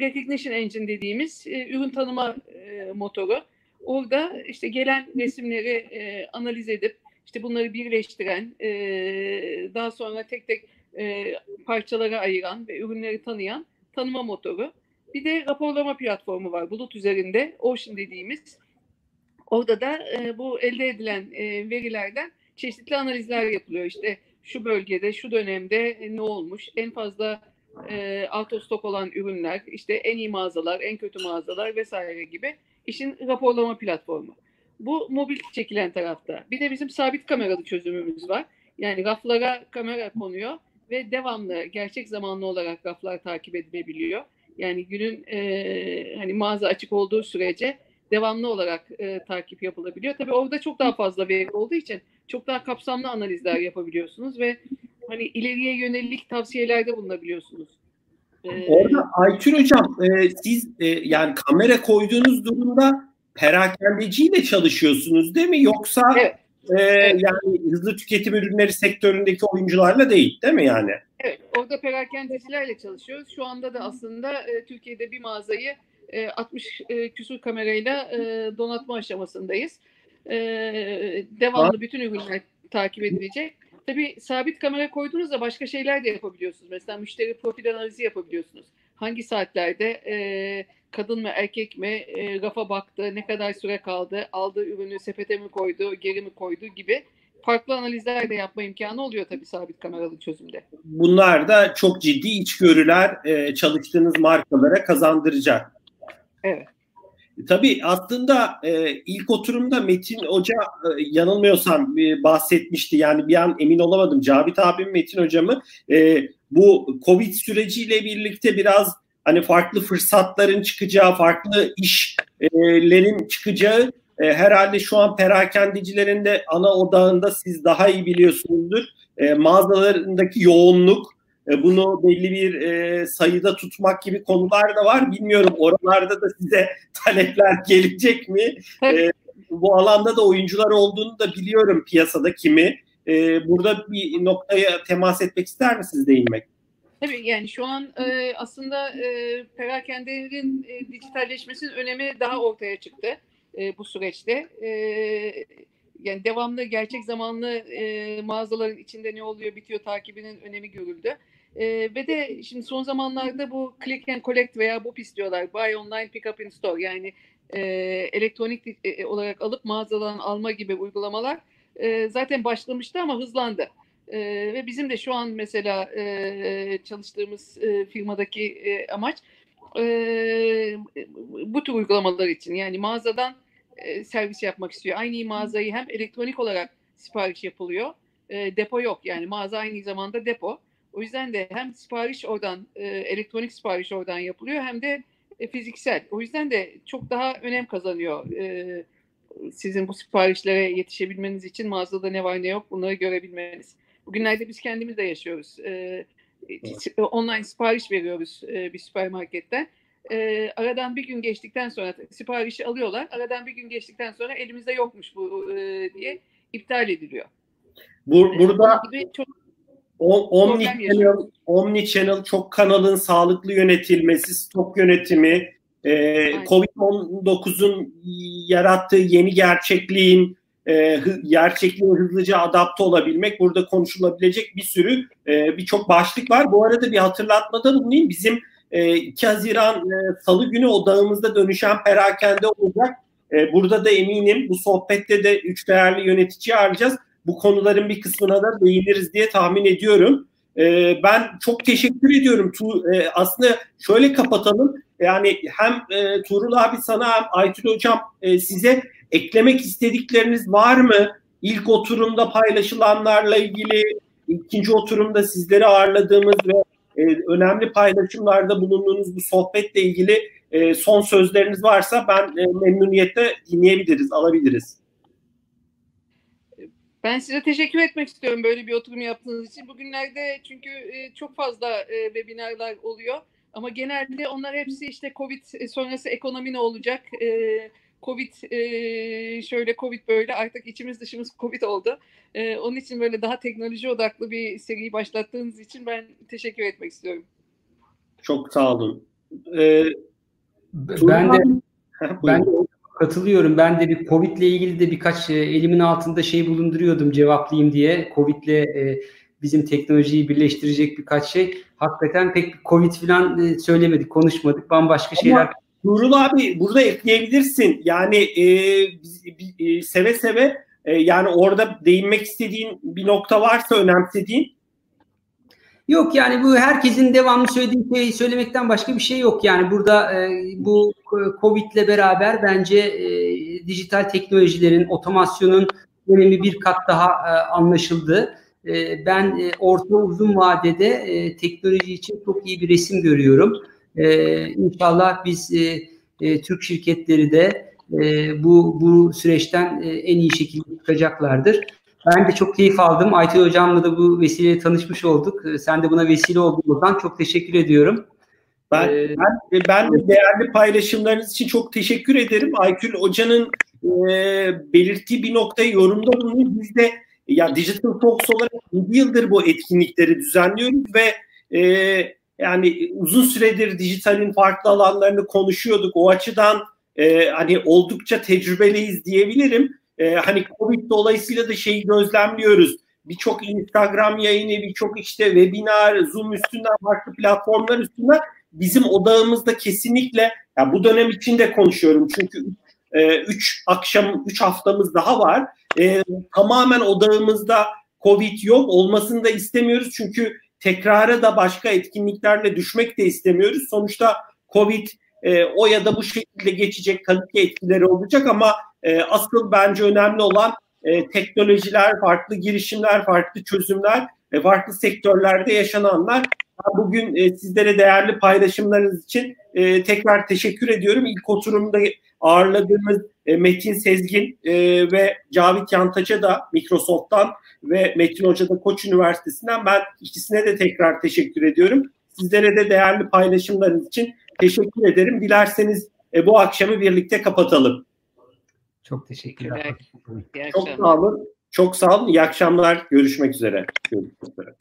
Speaker 3: Recognition Engine dediğimiz e, ürün tanıma e, motoru. Orada işte gelen resimleri e, analiz edip işte bunları birleştiren, e, daha sonra tek tek e, parçalara ayıran ve ürünleri tanıyan tanıma motoru. Bir de raporlama platformu var bulut üzerinde Ocean dediğimiz. Orada da e, bu elde edilen e, verilerden çeşitli analizler yapılıyor. İşte şu bölgede, şu dönemde e, ne olmuş, en fazla e, autostok olan ürünler, işte en iyi mağazalar, en kötü mağazalar vesaire gibi işin raporlama platformu. Bu mobil çekilen tarafta. Bir de bizim sabit kameralı çözümümüz var. Yani raflara kamera konuyor ve devamlı gerçek zamanlı olarak raflar takip edilebiliyor. Yani günün e, hani mağaza açık olduğu sürece devamlı olarak e, takip yapılabiliyor. Tabii orada çok daha fazla veri olduğu için çok daha kapsamlı analizler yapabiliyorsunuz ve hani ileriye yönelik tavsiyelerde bulunabiliyorsunuz.
Speaker 1: Ee, Orada Aytun Hocam e, siz e, yani kamera koyduğunuz durumda perakendeciyle çalışıyorsunuz değil mi? Yoksa evet. E, yani hızlı tüketim ürünleri sektöründeki oyuncularla değil değil mi yani?
Speaker 3: Evet orada perakendecilerle çalışıyoruz. Şu anda da aslında e, Türkiye'de bir mağazayı e, 60 e, küsur kamerayla e, donatma aşamasındayız. E, devamlı bütün ürünler takip edilecek. Tabii sabit kamera koyduğunuzda başka şeyler de yapabiliyorsunuz. Mesela müşteri profil analizi yapabiliyorsunuz. Hangi saatlerde e, kadın mı erkek mi e, rafa baktı, ne kadar süre kaldı, aldığı ürünü sepete mi koydu, geri mi koydu gibi farklı analizler de yapma imkanı oluyor tabii sabit kameralı çözümde.
Speaker 1: Bunlar da çok ciddi içgörüler e, çalıştığınız markalara kazandıracak.
Speaker 3: Evet.
Speaker 1: Tabii aslında e, ilk oturumda Metin Hoca e, yanılmıyorsam e, bahsetmişti. Yani bir an emin olamadım. Cavit abim Metin Hocamı e, bu Covid süreciyle birlikte biraz hani farklı fırsatların çıkacağı, farklı işlerin çıkacağı e, herhalde şu an perakendecilerin de ana odağında siz daha iyi biliyorsunuzdur. E, mağazalarındaki yoğunluk, e, bunu belli bir e, sayıda tutmak gibi konular da var. Bilmiyorum oralarda da size talepler gelecek mi? E, bu alanda da oyuncular olduğunu da biliyorum piyasada kimi. E, burada bir noktaya temas etmek ister misiniz değinmek?
Speaker 3: Tabii yani şu an e, aslında e, perakendelerin e, dijitalleşmesinin önemi daha ortaya çıktı e, bu süreçte. E, yani devamlı gerçek zamanlı e, mağazaların içinde ne oluyor bitiyor takibinin önemi görüldü. E, ve de şimdi son zamanlarda bu click and collect veya bu istiyorlar. Buy online, pick up in store. Yani e, elektronik e, olarak alıp mağazadan alma gibi uygulamalar e, zaten başlamıştı ama hızlandı. E, ve bizim de şu an mesela e, çalıştığımız e, firmadaki e, amaç e, bu tür uygulamalar için yani mağazadan e, servis yapmak istiyor. Aynı mağazayı hem elektronik olarak sipariş yapılıyor. E, depo yok yani mağaza aynı zamanda depo. O yüzden de hem sipariş oradan, e, elektronik sipariş oradan yapılıyor hem de e, fiziksel. O yüzden de çok daha önem kazanıyor. E, sizin bu siparişlere yetişebilmeniz için mağazada ne var ne yok bunları görebilmeniz. Bugünlerde biz kendimiz de yaşıyoruz. E, evet. Online sipariş veriyoruz e, bir süpermarketten. E, aradan bir gün geçtikten sonra siparişi alıyorlar. Aradan bir gün geçtikten sonra elimizde yokmuş bu e, diye iptal ediliyor.
Speaker 1: Bu, burada çok Omni channel, Omni channel çok kanalın sağlıklı yönetilmesi, stok yönetimi, e, Covid-19'un yarattığı yeni gerçekliğin e, gerçekliğe hızlıca adapte olabilmek burada konuşulabilecek bir sürü e, birçok başlık var. Bu arada bir hatırlatmada bulunayım. Bizim e, 2 Haziran e, Salı günü odağımızda dönüşen perakende olacak. E, burada da eminim bu sohbette de üç değerli yönetici arayacağız bu konuların bir kısmına da değiniriz diye tahmin ediyorum. E, ben çok teşekkür ediyorum. Tu, e, aslında şöyle kapatalım. Yani hem e, Tuğrul abi sana hem Aytül hocam e, size eklemek istedikleriniz var mı? İlk oturumda paylaşılanlarla ilgili, ikinci oturumda sizleri ağırladığımız ve e, önemli paylaşımlarda bulunduğunuz bu sohbetle ilgili e, son sözleriniz varsa ben e, memnuniyetle dinleyebiliriz, alabiliriz.
Speaker 3: Ben size teşekkür etmek istiyorum böyle bir oturum yaptığınız için. Bugünlerde çünkü e, çok fazla e, webinarlar oluyor. Ama genelde onlar hepsi işte Covid sonrası ekonomi ne olacak? E, Covid şöyle Covid böyle artık içimiz dışımız Covid oldu. Onun için böyle daha teknoloji odaklı bir seriyi başlattığınız için ben teşekkür etmek istiyorum.
Speaker 1: Çok sağ olun. Ee,
Speaker 2: ben de ben de Katılıyorum. Ben de bir Covid ile ilgili de birkaç e, elimin altında şey bulunduruyordum cevaplayayım diye. Covid ile e, bizim teknolojiyi birleştirecek birkaç şey. Hakikaten pek Covid falan e, söylemedik, konuşmadık. Bambaşka Ama şeyler.
Speaker 1: Nurul abi burada ekleyebilirsin. Yani e, e, seve seve e, yani orada değinmek istediğin bir nokta varsa önemsediğin.
Speaker 2: Yok yani bu herkesin devamlı söylediği şeyi söylemekten başka bir şey yok. Yani burada e, bu Covid ile beraber bence e, dijital teknolojilerin, otomasyonun önemi bir kat daha e, anlaşıldı. E, ben e, orta uzun vadede e, teknoloji için çok iyi bir resim görüyorum. E, inşallah biz e, e, Türk şirketleri de e, bu bu süreçten e, en iyi şekilde çıkacaklardır. Ben de çok keyif aldım. Aytül Hocam'la da bu vesileyle tanışmış olduk. Ee, sen de buna vesile oldun buradan. Çok teşekkür ediyorum.
Speaker 1: Ben, ee, ben, ben de değerli paylaşımlarınız için çok teşekkür ederim. Aykül Hoca'nın e, belirttiği bir noktayı yorumda bulunuyor. Biz de ya Digital Talks olarak 7 yıldır bu etkinlikleri düzenliyoruz ve e, yani uzun süredir dijitalin farklı alanlarını konuşuyorduk. O açıdan e, hani oldukça tecrübeliyiz diyebilirim e, hani Covid dolayısıyla da şeyi gözlemliyoruz. Birçok Instagram yayını, birçok işte webinar, Zoom üstünden, farklı platformlar üstünden bizim odağımızda kesinlikle, yani bu dönem içinde konuşuyorum çünkü 3 e, akşam, 3 haftamız daha var. E, tamamen odağımızda Covid yok. Olmasını da istemiyoruz çünkü tekrara da başka etkinliklerle düşmek de istemiyoruz. Sonuçta Covid e, o ya da bu şekilde geçecek ki etkileri olacak ama e, asıl bence önemli olan e, teknolojiler, farklı girişimler, farklı çözümler ve farklı sektörlerde yaşananlar. Ben bugün e, sizlere değerli paylaşımlarınız için e, tekrar teşekkür ediyorum. İlk oturumda ağırladığımız e, Metin Sezgin e, ve Cavit Yantaç'a da Microsoft'tan ve Metin Hoca da Koç Üniversitesi'nden ben ikisine de tekrar teşekkür ediyorum. Sizlere de değerli paylaşımlarınız için teşekkür ederim. Dilerseniz e, bu akşamı birlikte kapatalım.
Speaker 2: Çok teşekkürler.
Speaker 1: Çok sağ olun. Çok sağ olun. İyi akşamlar. Görüşmek üzere. Görüşmek üzere.